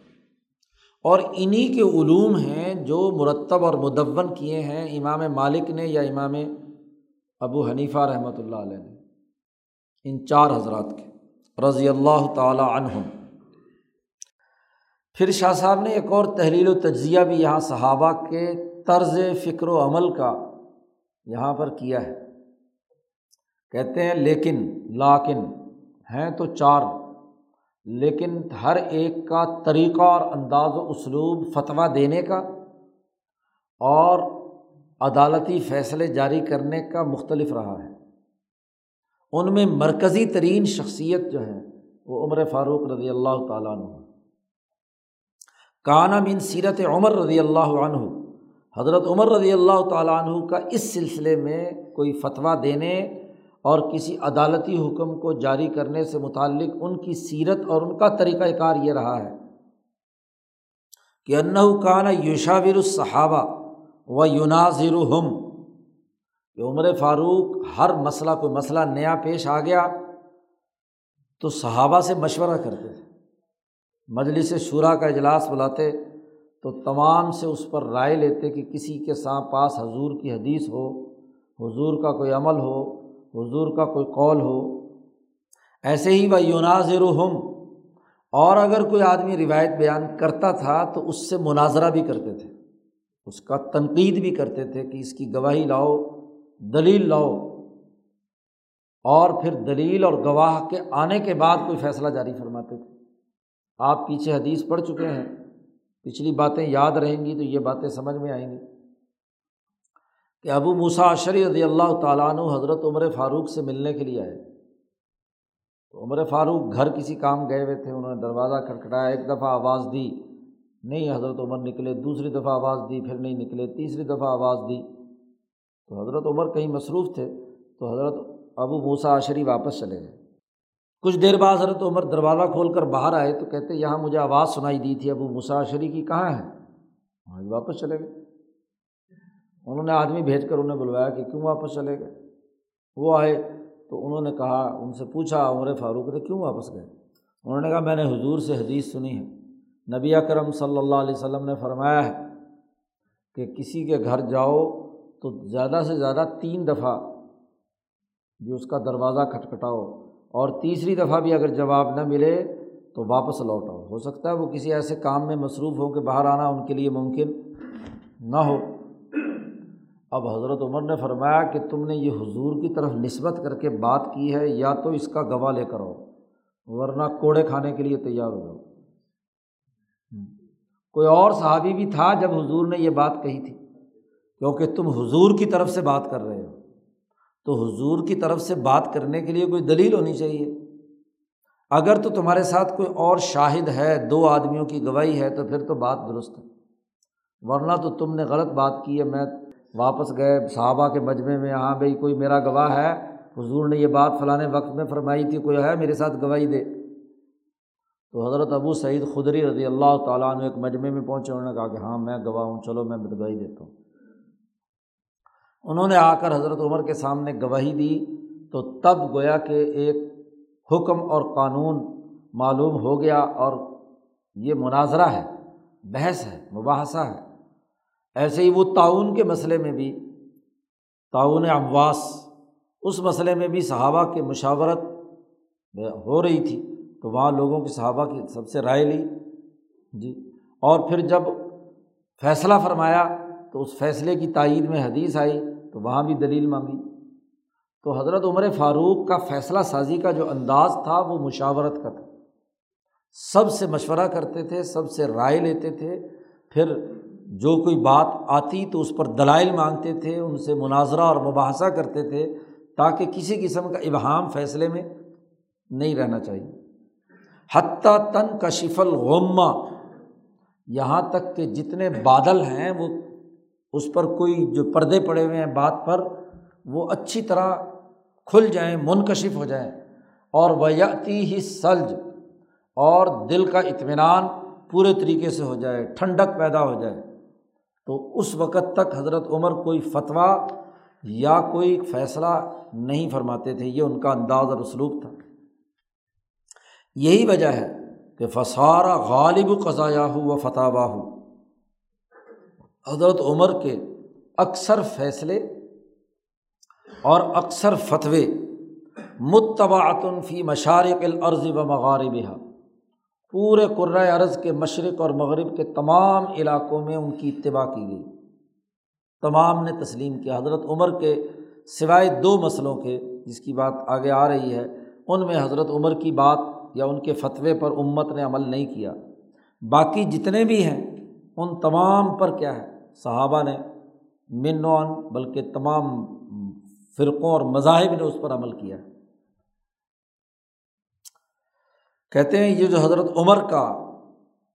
اور انہیں کے علوم ہیں جو مرتب اور مدون کیے ہیں۔ امام مالک نے یا امام ابو حنیفہ رحمۃ اللہ علیہ نے۔ ان چار حضرات کے۔ رضی اللہ تعالیٰ عنہم۔ پھر شاہ صاحب نے ایک اور تحلیل و تجزیہ بھی یہاں صحابہ کے طرز فکر و عمل کا یہاں پر کیا ہے۔ کہتے ہیں لیکن، لاکن۔ ہیں تو چار، لیکن ہر ایک کا طریقہ اور انداز و اسلوب فتویٰ دینے کا اور عدالتی فیصلے جاری کرنے کا مختلف رہا ہے۔ ان میں مرکزی ترین شخصیت جو ہے وہ عمر فاروق رضی اللہ تعالیٰ عنہ۔ کانا من سیرت عمر رضی اللہ عنہ۔ حضرت عمر رضی اللہ تعالیٰ عنہ کا اس سلسلے میں کوئی فتویٰ دینے اور کسی عدالتی حکم کو جاری کرنے سے متعلق ان کی سیرت اور ان کا طریقۂ کار یہ رہا ہے کہ انّ کانا یوشاور الصحابہ و یوناظر ہم کہ عمر فاروق ہر مسئلہ کو مسئلہ نیا پیش آ گیا تو صحابہ سے مشورہ کرتے تھے، مجلس شعرا کا اجلاس بلاتے تو تمام سے اس پر رائے لیتے کہ کسی کے ساتھ پاس حضور کی حدیث ہو، حضور کا کوئی عمل ہو حضور کا کوئی قول ہو۔ ایسے ہی وہ یوناظر ہم اور اگر کوئی آدمی روایت بیان کرتا تھا تو اس سے مناظرہ بھی کرتے تھے۔ اس کا تنقید بھی کرتے تھے کہ اس کی گواہی لاؤ، دلیل لاؤ۔ اور پھر دلیل اور گواہ کے آنے کے بعد کوئی فیصلہ جاری فرماتے تھے۔ آپ پیچھے حدیث پڑھ چکے ہیں، پچھلی باتیں یاد رہیں گی تو یہ باتیں سمجھ میں آئیں گی۔ کہ ابو موسا عشری رضی اللہ تعالیٰ عنہ حضرت عمر فاروق سے ملنے کے لیے آئے۔ تو عمر فاروق گھر کسی کام گئے ہوئے تھے، انہوں نے دروازہ کھٹکھٹایا، ایک دفعہ آواز دی، نہیں حضرت عمر نکلے، دوسری دفعہ آواز دی، پھر نہیں نکلے، تیسری دفعہ آواز دی۔ تو حضرت عمر کہیں مصروف تھے، تو حضرت ابو موسا عشری واپس چلے گئے۔ کچھ دیر بعد حضرت عمر دروازہ کھول کر باہر آئے تو کہتے، یہاں مجھے آواز سنائی دی تھی، ابو موسا عشری کی کہاں ہے؟ وہاں واپس چلے گئے۔ انہوں نے آدمی بھیج کر انہیں بلوایا کہ کیوں واپس چلے گئے؟ وہ آئے تو انہوں نے کہا، ان سے پوچھا، عمر فاروق نے کیوں واپس گئے؟ انہوں نے کہا، میں نے حضور سے حدیث سنی ہے۔ نبی اکرم صلی اللہ علیہ وسلم نے فرمایا ہے کہ کسی کے گھر جاؤ تو زیادہ سے زیادہ تین دفعہ جو اس کا دروازہ کھٹکھٹاؤ اور تیسری دفعہ بھی اگر جواب نہ ملے تو واپس لوٹ آؤ ہو سکتا ہے وہ کسی ایسے کام میں مصروف ہو کہ باہر آنا ان کے لیے ممکن نہ ہو۔ اب حضرت عمر نے فرمایا کہ تم نے یہ حضور کی طرف نسبت کر کے بات کی ہے، یا تو اس کا گواہ لے کر آؤ، ورنہ کوڑے کھانے کے لیے تیار ہو جاؤ۔ کوئی اور صحابی بھی تھا جب حضور نے یہ بات کہی تھی، کیونکہ تم حضور کی طرف سے بات کر رہے ہو۔ تو حضور کی طرف سے بات کرنے کے لیے کوئی دلیل ہونی چاہیے۔ اگر تو تمہارے ساتھ کوئی اور شاہد ہے، دو آدمیوں کی گواہی ہے، تو پھر تو بات درست ہے۔ ورنہ تو تم نے غلط بات کی ہے، میں واپس گئے، صحابہ کے مجمعے میں ہاں بھائی، کوئی میرا گواہ ہے؟ حضور نے یہ بات فلاں وقت میں فرمائی تھی، کوئی ہے میرے ساتھ گواہی دے؟ تو حضرت ابو سعید خدری رضی اللہ تعالیٰ عنہ ایک مجمعے میں پہنچے، انہوں نے کہا کہ ہاں میں گواہ ہوں، چلو میں گواہی دیتا ہوں۔ انہوں نے آ کر حضرت عمر کے سامنے گواہی دی، تو تب گویا کہ ایک حکم اور قانون معلوم ہو گیا اور یہ مناظرہ ہے، بحث ہے، مباحثہ ہے۔ ایسے ہی وہ تعاون کے مسئلے میں بھی تعاون امواس اس مسئلے میں بھی صحابہ کی مشاورت ہو رہی تھی، تو وہاں لوگوں کی صحابہ کی سب سے رائے لی۔ جی۔ اور پھر جب فیصلہ فرمایا، تو اس فیصلے کی تائید میں حدیث آئی، تو وہاں بھی دلیل مانگی۔ تو حضرت عمر فاروق کا فیصلہ سازی کا جو انداز تھا، وہ مشاورت کا تھا۔ سب سے مشورہ کرتے تھے، سب سے رائے لیتے تھے، پھر جو کوئی بات آتی تو اس پر دلائل مانگتے تھے، ان سے مناظرہ اور مباحثہ کرتے تھے تاکہ کسی قسم کا ابہام فیصلے میں نہیں رہنا چاہیے۔ حتیٰ تن کا شفل غمہ یہاں تک کہ جتنے بادل ہیں، وہ اس پر کوئی جو پردے پڑے ہوئے ہیں بات پر، وہ اچھی طرح کھل جائیں، منکشف ہو جائیں۔ اور ویاتی ہی سلج اور دل کا اطمینان پورے طریقے سے ہو جائے، ٹھنڈک پیدا ہو جائے۔ تو اس وقت تک حضرت عمر کوئی فتویٰ یا کوئی فیصلہ نہیں فرماتے تھے، یہ ان کا انداز اور اسلوب تھا۔ یہی وجہ ہے کہ فسارا غالب قضایا ہو و فتح ہو حضرت عمر کے اکثر فیصلے اور اکثر فتوے متباعتن فی مشارق العرض و مغارب پورے قرۂۂ عرض کے مشرق اور مغرب کے تمام علاقوں میں ان کی اتباع کی گئی۔ تمام نے تسلیم کیا۔ حضرت عمر کے سوائے دو مسئلوں کے جس کی بات آگے آ رہی ہے، ان میں حضرت عمر کی بات یا ان کے فتوے پر امت نے عمل نہیں کیا۔ باقی جتنے بھی ہیں، ان تمام پر کیا ہے؟ صحابہ نے من بلکہ تمام فرقوں اور مذاہب نے اس پر عمل کیا۔ کہتے ہیں یہ جو حضرت عمر کا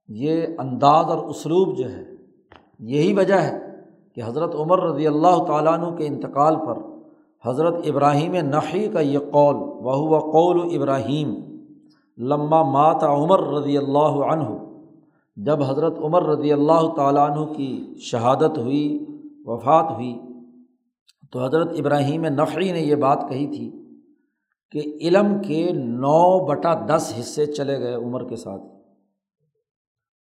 یہ انداز اور اسلوب جو ہے، یہی وجہ ہے کہ حضرت عمر رضی اللہ تعالیٰ عنہ کے انتقال پر حضرت ابراہیم نحی کا یہ قول وہ قول ابراہیم لمہ مات عمر رضی اللہ عنہ، جب حضرت عمر رضی اللہ تعالیٰ عنہ کی شہادت ہوئی، وفات ہوئی، تو حضرت ابراہیم نقی نے یہ بات کہی تھی کہ علم کے نو بٹا دس حصے چلے گئے عمر کے ساتھ۔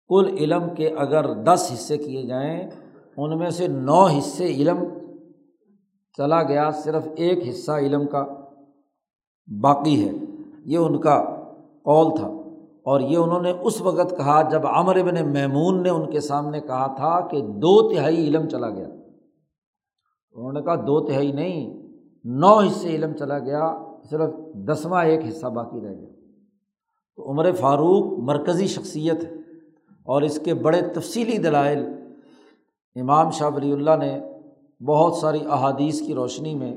کل علم کے اگر دس حصے کیے جائیں، ان میں سے نو حصے علم چلا گیا، صرف ایک حصہ علم کا باقی ہے۔ یہ ان کا قول تھا۔ اور یہ انہوں نے اس وقت کہا جب عمر ابن میمون نے ان کے سامنے کہا تھا کہ دو تہائی علم چلا گیا۔ انہوں نے کہا دو تہائی نہیں، نو حصے علم چلا گیا۔ صرف دسواں ایک حصہ باقی رہ گیا۔ تو عمر فاروق مرکزی شخصیت ہے اور اس کے بڑے تفصیلی دلائل امام شاہ ولی اللہ نے بہت ساری احادیث کی روشنی میں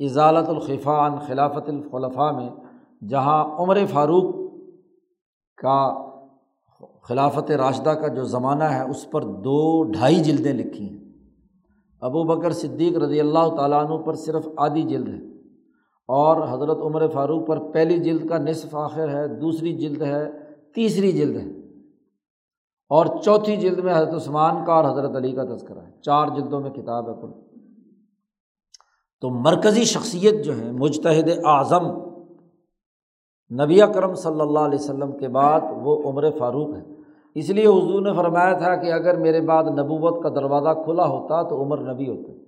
اضالت الخفان خلافت الخلفاء میں، جہاں عمر فاروق کا خلافت راشدہ کا جو زمانہ ہے، اس پر دو ڈھائی جلدیں لکھی ہیں۔ ابو بکر صدیق رضی اللہ تعالیٰ عنہ پر صرف آدھی جلد ہے۔ اور حضرت عمر فاروق پر پہلی جلد کا نصف آخر ہے، دوسری جلد ہے، تیسری جلد ہے۔ اور چوتھی جلد میں حضرت عثمان کا اور حضرت علی کا تذکرہ ہے۔ چار جلدوں میں کتاب ہے کل تو مرکزی شخصیت جو ہے مجتہد اعظم نبی کرم صلی اللہ علیہ وسلم کے بعد وہ عمر فاروق ہے اس لیے حضور نے فرمایا تھا کہ اگر میرے بعد نبوت کا دروازہ کھلا ہوتا تو عمر نبی ہوتا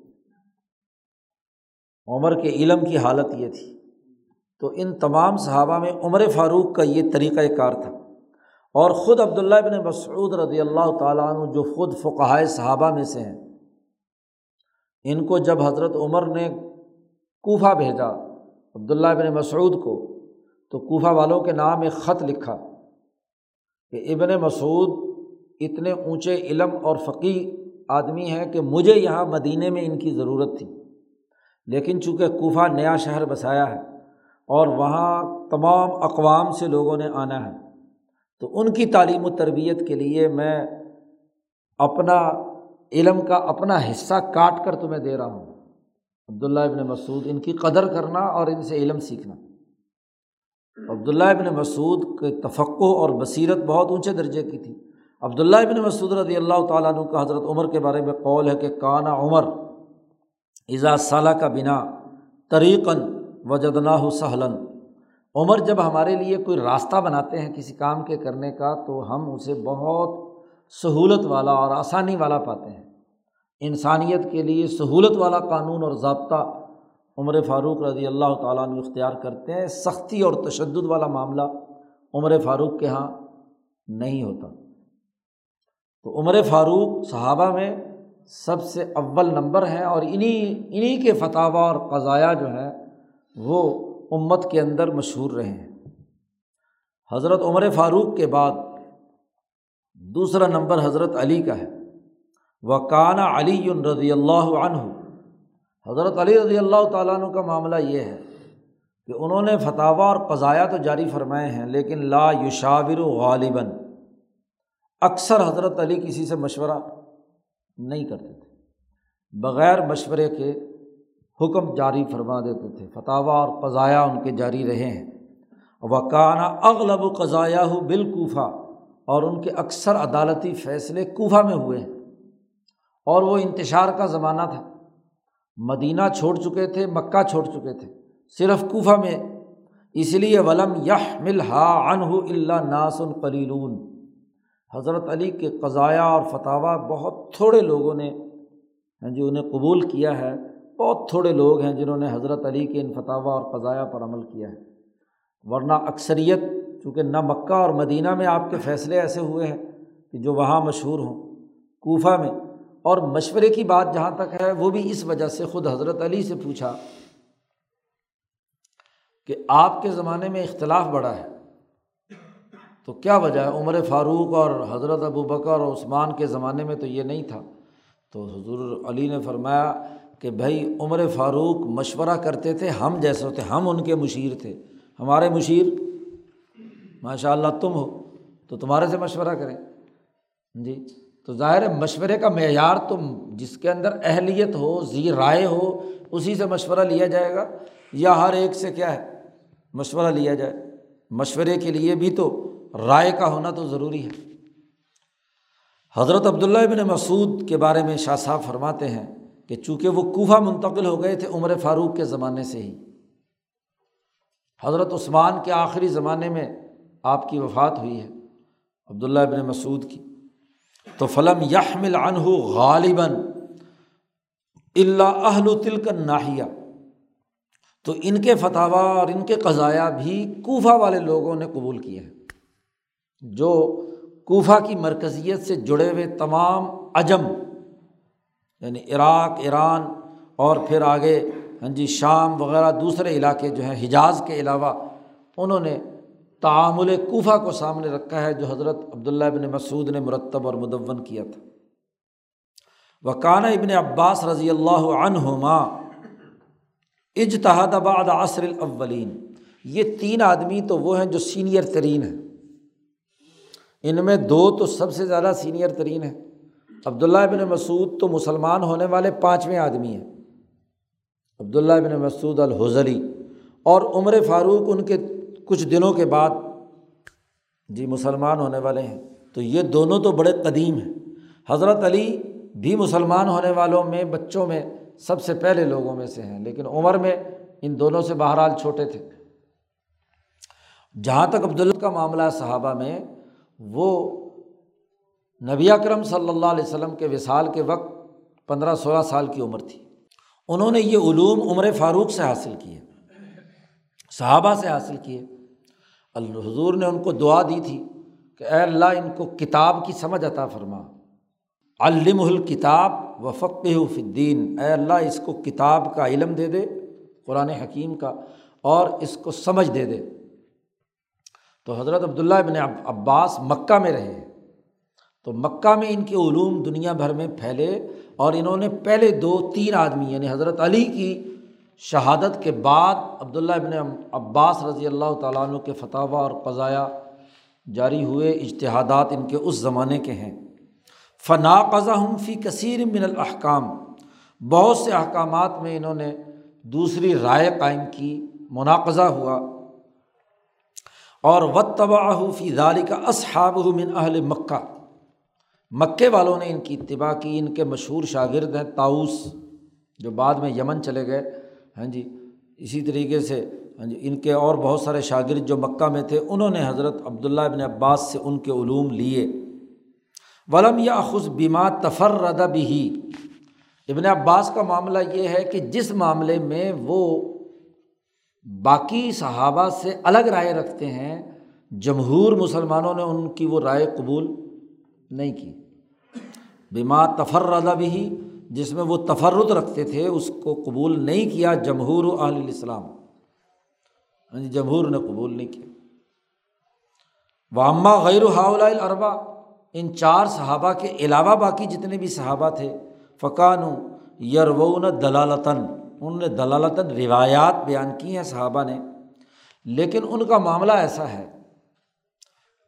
عمر کے علم کی حالت یہ تھی۔ تو ان تمام صحابہ میں عمر فاروق کا یہ طریقۂ کار تھا۔ اور خود عبداللہ بن مسعود رضی اللہ تعالیٰ عنہ جو خود فقائے صحابہ میں سے ہیں، ان کو جب حضرت عمر نے کوفہ بھیجا، عبداللہ بن مسعود کو، تو کوفہ والوں کے نام ایک خط لکھا کہ ابن مسعود اتنے اونچے علم اور فقی آدمی ہیں کہ مجھے یہاں مدینہ میں ان کی ضرورت تھی۔ لیکن چونکہ کوفہ نیا شہر بسایا ہے اور وہاں تمام اقوام سے لوگوں نے آنا ہے، تو ان کی تعلیم و تربیت کے لیے میں اپنا علم کا اپنا حصہ کاٹ کر تمہیں دے رہا ہوں۔ عبداللہ ابن مسعود ان کی قدر کرنا اور ان سے علم سیکھنا۔ عبداللہ ابن مسعود کے تفقع اور بصیرت بہت اونچے درجے کی تھی۔ عبداللہ ابن مسعود رضی اللہ تعالیٰ عنہ کا حضرت عمر کے بارے میں قول ہے کہ کانا عمر اعزا صالح کا بنا طریقاً وجدنا سہلن عمر جب ہمارے لیے کوئی راستہ بناتے ہیں کسی کام کے کرنے کا تو ہم اسے بہت سہولت والا اور آسانی والا پاتے ہیں۔ انسانیت کے لیے سہولت والا قانون اور ضابطہ عمر فاروق رضی اللہ تعالیٰ عنہ اختیار کرتے ہیں۔ سختی اور تشدد والا معاملہ عمر فاروق کے یہاں نہیں ہوتا۔ تو عمر فاروق صحابہ میں سب سے اول نمبر ہیں اور انہیں انہیں کے فتح اور قضایا جو ہے وہ امت کے اندر مشہور رہے ہیں۔ حضرت عمر فاروق کے بعد دوسرا نمبر حضرت علی کا ہے۔ وہ کانا علی رضی اللہ عنہ۔ حضرت علی رضی اللہ تعالیٰ عنہ کا معاملہ یہ ہے کہ انہوں نے فتح اور قضایا تو جاری فرمائے ہیں، لیکن لا یشاور غالباً۔ اکثر حضرت علی کسی سے مشورہ نہیں کرتے تھے۔ بغیر مشورے کے حکم جاری فرما دیتے تھے۔ فتح اور قضایا ان کے جاری رہے ہیں۔ وکانہ اغلب و قضایا ہو بالکوفہ اور ان کے اکثر عدالتی فیصلے کوفہ میں ہوئے ہیں۔ اور وہ انتشار کا زمانہ تھا۔ مدینہ چھوڑ چکے تھے، مکہ چھوڑ چکے تھے، صرف کوفہ میں۔ اس لیے ولم یح مل ہا انہ اللہ ناسن قلیلون۔ حضرت علی کے قضایا اور فتح بہت تھوڑے لوگوں نے ہاں جی انہیں قبول کیا ہے۔ بہت تھوڑے لوگ ہیں جنہوں نے حضرت علی کے ان فتح اور قضایا پر عمل کیا ہے۔ ورنہ اکثریت، چونکہ نہ مکہ اور مدینہ میں آپ کے فیصلے ایسے ہوئے ہیں کہ جو وہاں مشہور ہوں، کوفہ میں۔ اور مشورے کی بات جہاں تک ہے، وہ بھی اس وجہ سے خود حضرت علی سے پوچھا کہ آپ کے زمانے میں اختلاف بڑا ہے۔ تو کیا وجہ ہے؟ عمر فاروق اور حضرت ابو بکر اور عثمان کے زمانے میں تو یہ نہیں تھا۔ تو حضور علی نے فرمایا کہ بھائی، عمر فاروق مشورہ کرتے تھے، ہم جیسے ہوتے، ہم ان کے مشیر تھے۔ ہمارے مشیر؟ ماشاء اللہ تم ہو، تو تمہارے سے مشورہ کریں۔ جی تو ظاہر ہے مشورے کا معیار تم جس کے اندر اہلیت ہو، زی رائے ہو، اسی سے مشورہ لیا جائے گا۔ یا ہر ایک سے کیا ہے؟ مشورہ لیا جائے۔ مشورے کے لیے بھی تو رائے کا ہونا تو ضروری ہے۔ حضرت عبداللہ ابن مسعود کے بارے میں شاہ صاحب فرماتے ہیں کہ چونکہ وہ کوفہ منتقل ہو گئے تھے عمر فاروق کے زمانے سے ہی۔ حضرت عثمان کے آخری زمانے میں آپ کی وفات ہوئی ہے عبداللہ ابن مسعود کی۔ تو فلم یحمل عنہ غالباً اللہ اہل تلکن ناہیا تو ان کے فتح اور ان کے قضایا بھی کوفہ والے لوگوں نے قبول کیے ہیں۔ جو کوفہ کی مرکزیت سے جڑے ہوئے تمام عجم یعنی عراق، ایران اور پھر آگے ہاں جی شام وغیرہ، دوسرے علاقے جو ہیں، حجاز کے علاوہ، انہوں نے تعامل کوفہ کو سامنے رکھا ہے، جو حضرت عبداللہ ابن مسعود نے مرتب اور مدون کیا تھا۔ وکانہ ابن عباس رضی اللہ عنہما اجتہاد بعد عصر الاولین۔ یہ تین آدمی تو وہ ہیں جو سینئر ترین ہیں۔ ان میں دو تو سب سے زیادہ سینئر ترین ہیں۔ عبداللہ ابن مسعود تو مسلمان ہونے والے پانچویں آدمی ہیں۔ عبداللہ ابن مسعود الحضری۔ اور عمر فاروق ان کے کچھ دنوں کے بعد جی مسلمان ہونے والے ہیں۔ تو یہ دونوں تو بڑے قدیم ہیں۔ حضرت علی بھی مسلمان ہونے والوں میں، بچوں میں سب سے پہلے لوگوں میں سے ہیں۔ لیکن عمر میں ان دونوں سے بہرحال چھوٹے تھے۔ جہاں تک عبداللہ کا معاملہ صحابہ میں وہ نبی اکرم صلی اللہ علیہ وسلم کے وصال کے وقت پندرہ سولہ سال کی عمر تھی۔ انہوں نے یہ علوم عمر فاروق سے حاصل کیے، صحابہ سے حاصل کیے۔ الحضور نے ان کو دعا دی تھی کہ اے اللہ ان کو کتاب کی سمجھ عطا فرما۔ علم الکتاب و فقہ الدین۔ اے اللہ اس کو کتاب کا علم دے دے، قرآن حکیم کا، اور اس کو سمجھ دے دے۔ تو حضرت عبداللہ ابن عباس مکہ میں رہے۔ تو مکہ میں ان کے علوم دنیا بھر میں پھیلے اور انہوں نے پہلے دو تین آدمی یعنی حضرت علی کی شہادت کے بعد عبداللہ ابن عباس رضی اللہ تعالیٰ عنہ کے فتح اور قضایا جاری ہوئے اجتہادات ان کے اس زمانے کے ہیں۔ فنا قضا ہم فی کثیر من الحکام بہت سے احکامات میں انہوں نے دوسری رائے قائم کی، مناقضہ ہوا۔ اور و تباہ فی ذالی کا اصحاب من اہل مکہ۔ مکے والوں نے ان کی اتباع کی، ان کے مشہور شاگرد ہیں تاؤس جو بعد میں یمن چلے گئے۔ ہاں جی اسی طریقے سے ہاں جی ان کے اور بہت سارے شاگرد جو مکہ میں تھے، انہوں نے حضرت عبداللہ ابن عباس سے ان کے علوم لیے۔ ولم یا خز بیما تفر بھی ابن عباس کا معاملہ یہ ہے کہ جس معاملے میں وہ باقی صحابہ سے الگ رائے رکھتے ہیں، جمہور مسلمانوں نے ان کی وہ رائے قبول نہیں کی۔ بیما تفر بھی جس میں وہ تفرد رکھتے تھے، اس کو قبول نہیں کیا جمہور اہل الاسلام۔ یعنی جمہور نے قبول نہیں کیا۔ وامہ غیر حاول الربا ان چار صحابہ کے علاوہ باقی جتنے بھی صحابہ تھے فقان یرون دلالتاً ان نے دلالتاً روایات بیان کی ہیں صحابہ نے، لیکن ان کا معاملہ ایسا ہے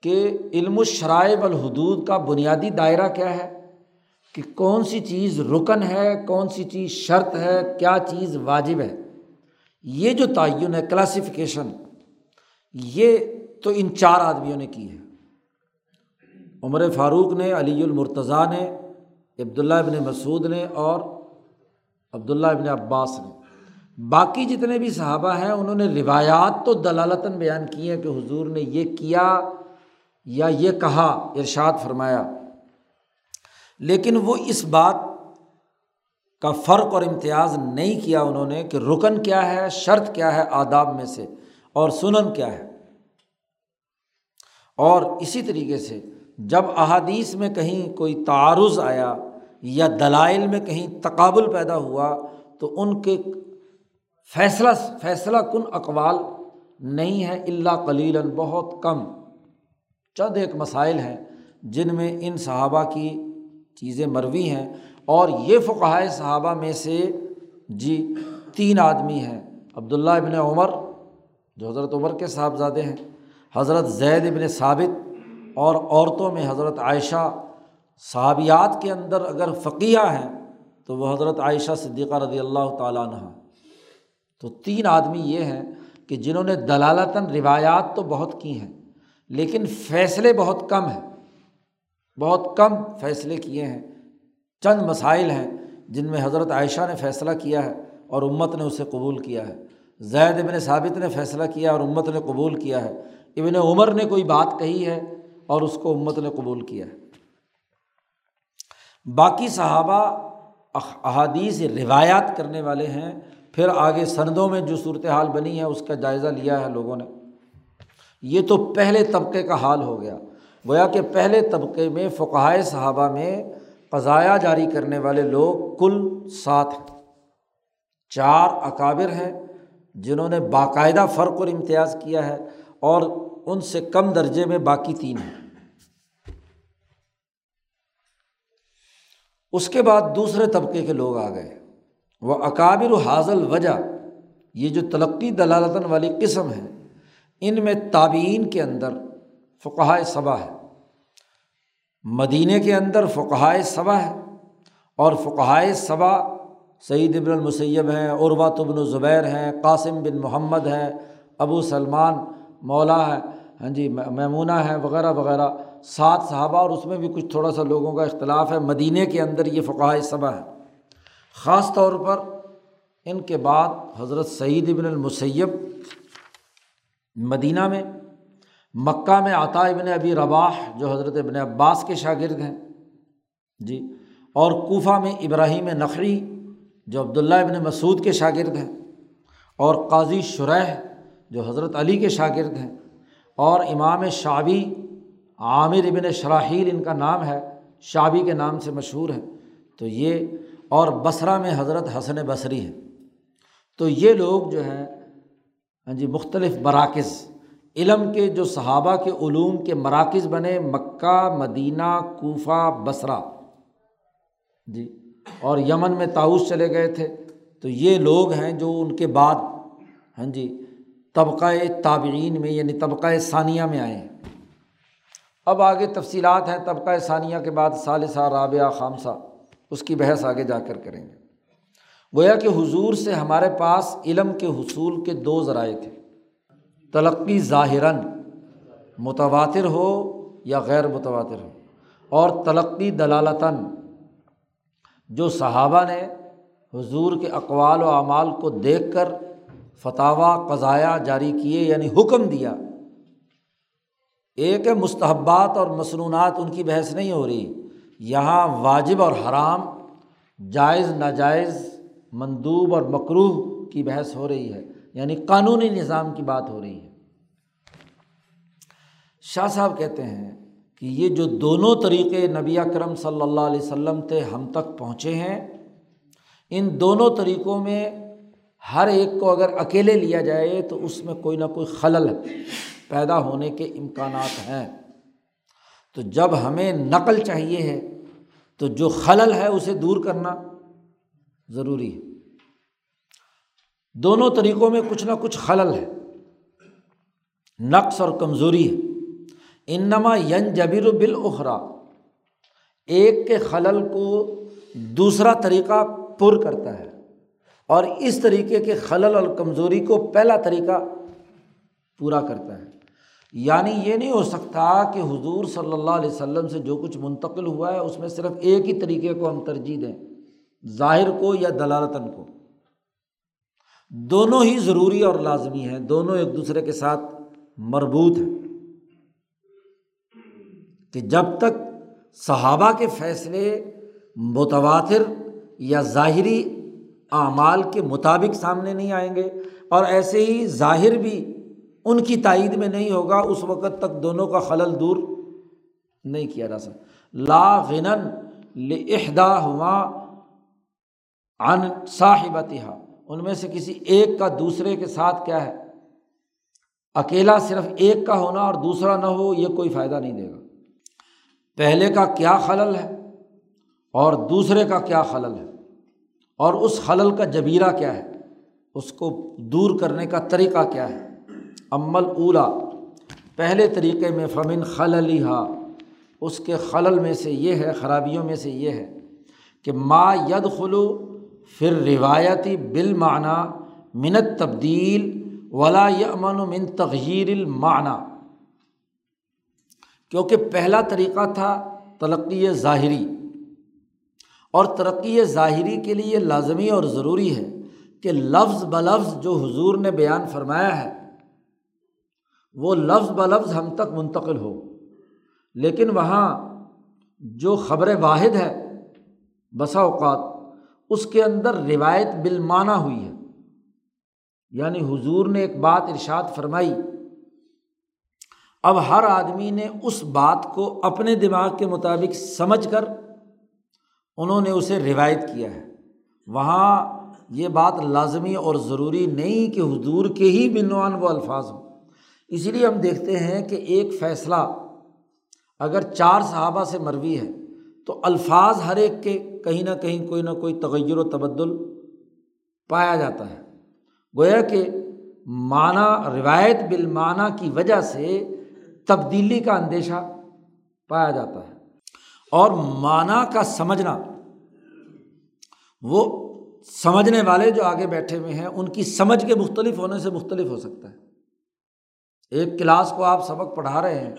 کہ علم الشرائع والحدود کا بنیادی دائرہ کیا ہے کہ کون سی چیز رکن ہے، کون سی چیز شرط ہے، کیا چیز واجب ہے۔ یہ جو تعین ہے کلاسیفیکیشن یہ تو ان چار آدمیوں نے کی ہے عمر فاروق نے، علی المرتضیٰ نے، عبداللہ ابن مسعود نے اور عبداللہ ابن عباس نے۔ باقی جتنے بھی صحابہ ہیں، انہوں نے روایات تو دلالتاً بیان کی ہیں کہ حضور نے یہ کیا یا یہ کہا، ارشاد فرمایا۔ لیکن وہ اس بات کا فرق اور امتیاز نہیں کیا انہوں نے کہ رکن کیا ہے، شرط کیا ہے آداب میں سے اور سنن کیا ہے۔ اور اسی طریقے سے جب احادیث میں کہیں کوئی تعارض آیا یا دلائل میں کہیں تقابل پیدا ہوا تو ان کے فیصلہ فیصلہ کن اقوال نہیں ہے اللہ کلیلاً بہت کم۔ چند ایک مسائل ہیں جن میں ان صحابہ کی چیزیں مروی ہیں اور یہ فقائے صحابہ میں سے جی تین آدمی ہیں۔ عبداللہ ابن عمر جو حضرت عمر کے صاحبزادے ہیں، حضرت زید ابن ثابت اور عورتوں میں حضرت عائشہ صحابیات کے اندر اگر فقیہ ہیں، تو وہ حضرت عائشہ صدیقہ رضی اللہ تعالیٰ عنہ تو تین آدمی یہ ہیں کہ جنہوں نے دلالتاً روایات تو بہت کی ہیں، لیکن فیصلے بہت کم ہیں۔ بہت کم فیصلے کیے ہیں۔ چند مسائل ہیں جن میں حضرت عائشہ نے فیصلہ کیا ہے اور امت نے اسے قبول کیا ہے۔ زید ابن ثابت نے فیصلہ کیا اور امت نے قبول کیا ہے۔ ابن عمر نے کوئی بات کہی ہے اور اس کو امت نے قبول کیا ہے۔ باقی صحابہ احادیث روایات کرنے والے ہیں، پھر آگے سندوں میں جو صورت حال بنی ہے، اس کا جائزہ لیا ہے لوگوں نے۔ یہ تو پہلے طبقے کا حال ہو گیا۔ گویا کہ پہلے طبقے میں فقائے صحابہ میں قضایا جاری کرنے والے لوگ کل سات ہیں۔ چار اکابر ہیں جنہوں نے باقاعدہ فرق اور امتیاز کیا ہے اور ان سے کم درجے میں باقی تین ہیں۔ اس کے بعد دوسرے طبقے کے لوگ آ گئے۔ وہ اکابر حاضل وجہ یہ جو تلقی دلالتاً والی قسم ہے، ان میں تابعین کے اندر فقہائے صبا ہے۔ مدینہ کے اندر فقہائے صبا ہے اور فقہائے صبا سعید ابن المسیب ہیں عربات ابن زبیر ہیں، قاسم بن محمد ہیں، ابو سلمان، مولا ہے ہاں جی میمونہ ہے وغیرہ وغیرہ۔ سات صحابہ اور اس میں بھی کچھ تھوڑا سا لوگوں کا اختلاف ہے۔ مدینہ کے اندر یہ فقائے صبا ہے خاص طور پر ان کے بعد حضرت سعید ابن المسیب مدینہ میں، مکہ میں عطا ابن ابی رباح جو حضرت ابن عباس کے شاگرد ہیں۔ جی اور کوفہ میں ابراہیم نقری جو عبداللہ ابن مسعود کے شاگرد ہیں۔ اور قاضی شرح جو حضرت علی کے شاگرد ہیں۔ اور امام شابی عامر ابن شراحیل ان کا نام ہے شابی کے نام سے مشہور ہیں تو یہ، اور بصرہ میں حضرت حسن بصری ہے تو یہ لوگ جو ہیں ہاں جی مختلف مراکز، علم کے جو صحابہ کے علوم کے مراکز بنے، مکہ، مدینہ، کوفہ، بصرہ۔ جی اور یمن میں تاؤس چلے گئے تھے۔ تو یہ لوگ ہیں جو ان کے بعد ہاں جی طبقۂ تابعین میں یعنی طبقۂ ثانیہ میں آئے ہیں۔ اب آگے تفصیلات ہیں طبقۂ ثانیہ کے بعد ثالثہ، رابعہ، خامسہ، اس کی بحث آگے جا کر کریں گے۔ گویا کہ حضور سے ہمارے پاس علم کے حصول کے دو ذرائع تھے۔ تلقی ظاہراً متواتر ہو یا غیر متواتر ہو، اور تلقی دلالتاً۔ جو صحابہ نے حضور کے اقوال و اعمال کو دیکھ کر فتح قضایا جاری کیے یعنی حکم دیا ایک ہے مستحبات اور مصنوعات ان کی بحث نہیں ہو رہی۔ یہاں واجب اور حرام، جائز، ناجائز، مندوب اور مکروح کی بحث ہو رہی ہے۔ یعنی قانونی نظام کی بات ہو رہی ہے۔ شاہ صاحب کہتے ہیں کہ یہ جو دونوں طریقے نبی اکرم صلی اللہ علیہ وسلم تھے ہم تک پہنچے ہیں، ان دونوں طریقوں میں ہر ایک کو اگر اکیلے لیا جائے تو اس میں کوئی نہ کوئی خلل پیدا ہونے کے امکانات ہیں۔ تو جب ہمیں نقل چاہیے ہے، تو جو خلل ہے اسے دور کرنا ضروری ہے۔ دونوں طریقوں میں کچھ نہ کچھ خلل ہے۔ نقص اور کمزوری ہے۔ انما ین جبیر بالاخرا ایک کے خلل کو دوسرا طریقہ پر کرتا ہے۔ اور اس طریقے کے خلل اور کمزوری کو پہلا طریقہ پورا کرتا ہے۔ یعنی یہ نہیں ہو سکتا کہ حضور صلی اللہ علیہ وسلم سے جو کچھ منتقل ہوا ہے، اس میں صرف ایک ہی طریقے کو ہم ترجیح دیں، ظاہر کو یا دلالتاً کو۔ دونوں ہی ضروری اور لازمی ہیں، دونوں ایک دوسرے کے ساتھ مربوط ہیں۔ کہ جب تک صحابہ کے فیصلے متواتر یا ظاہری اعمال کے مطابق سامنے نہیں آئیں گے، اور ایسے ہی ظاہر بھی ان کی تائید میں نہیں ہوگا، اس وقت تک دونوں کا خلل دور نہیں کیا جا سکتا۔ لا غنن ہوا ان صاحبتہ ان میں سے کسی ایک کا دوسرے کے ساتھ کیا ہے؟ اکیلا صرف ایک کا ہونا اور دوسرا نہ ہو، یہ کوئی فائدہ نہیں دے گا۔ پہلے کا کیا خلل ہے اور دوسرے کا کیا خلل ہے؟ اور اس خلل کا جبیرہ کیا ہے؟ اس کو دور کرنے کا طریقہ کیا ہے؟ عمل اولا، پہلے طریقے میں فمن خللی اس کے خلل میں سے یہ ہے، خرابیوں میں سے یہ ہے کہ ما ید خلو پھر روایتی بال منت تبدیل ولا یمن و من تغیر المعنی۔ کیونکہ پہلا طریقہ تھا تلقی ظاہری، اور ترقی ظاہری کے لیے لازمی اور ضروری ہے کہ لفظ بلفظ جو حضور نے بیان فرمایا ہے وہ لفظ بلفظ ہم تک منتقل ہو۔ لیکن وہاں جو خبر واحد ہے، بسا اوقات اس کے اندر روایت بالمانہ ہوئی ہے۔ یعنی حضور نے ایک بات ارشاد فرمائی۔ اب ہر آدمی نے اس بات کو اپنے دماغ کے مطابق سمجھ کر انہوں نے اسے روایت کیا ہے۔ وہاں یہ بات لازمی اور ضروری نہیں کہ حضور کے ہی بنوان وہ الفاظ ہوں۔ اسی لیے ہم دیکھتے ہیں کہ ایک فیصلہ اگر چار صحابہ سے مروی ہے تو الفاظ ہر ایک کے کہیں نہ کہیں کوئی نہ کوئی تغیر و تبدل پایا جاتا ہے۔ گویا کہ معنی، روایت بالمانہ کی وجہ سے تبدیلی کا اندیشہ پایا جاتا ہے۔ اور معنی کا سمجھنا، وہ سمجھنے والے جو آگے بیٹھے ہوئے ہیں، ان کی سمجھ کے مختلف ہونے سے مختلف ہو سکتا ہے۔ ایک کلاس کو آپ سبق پڑھا رہے ہیں،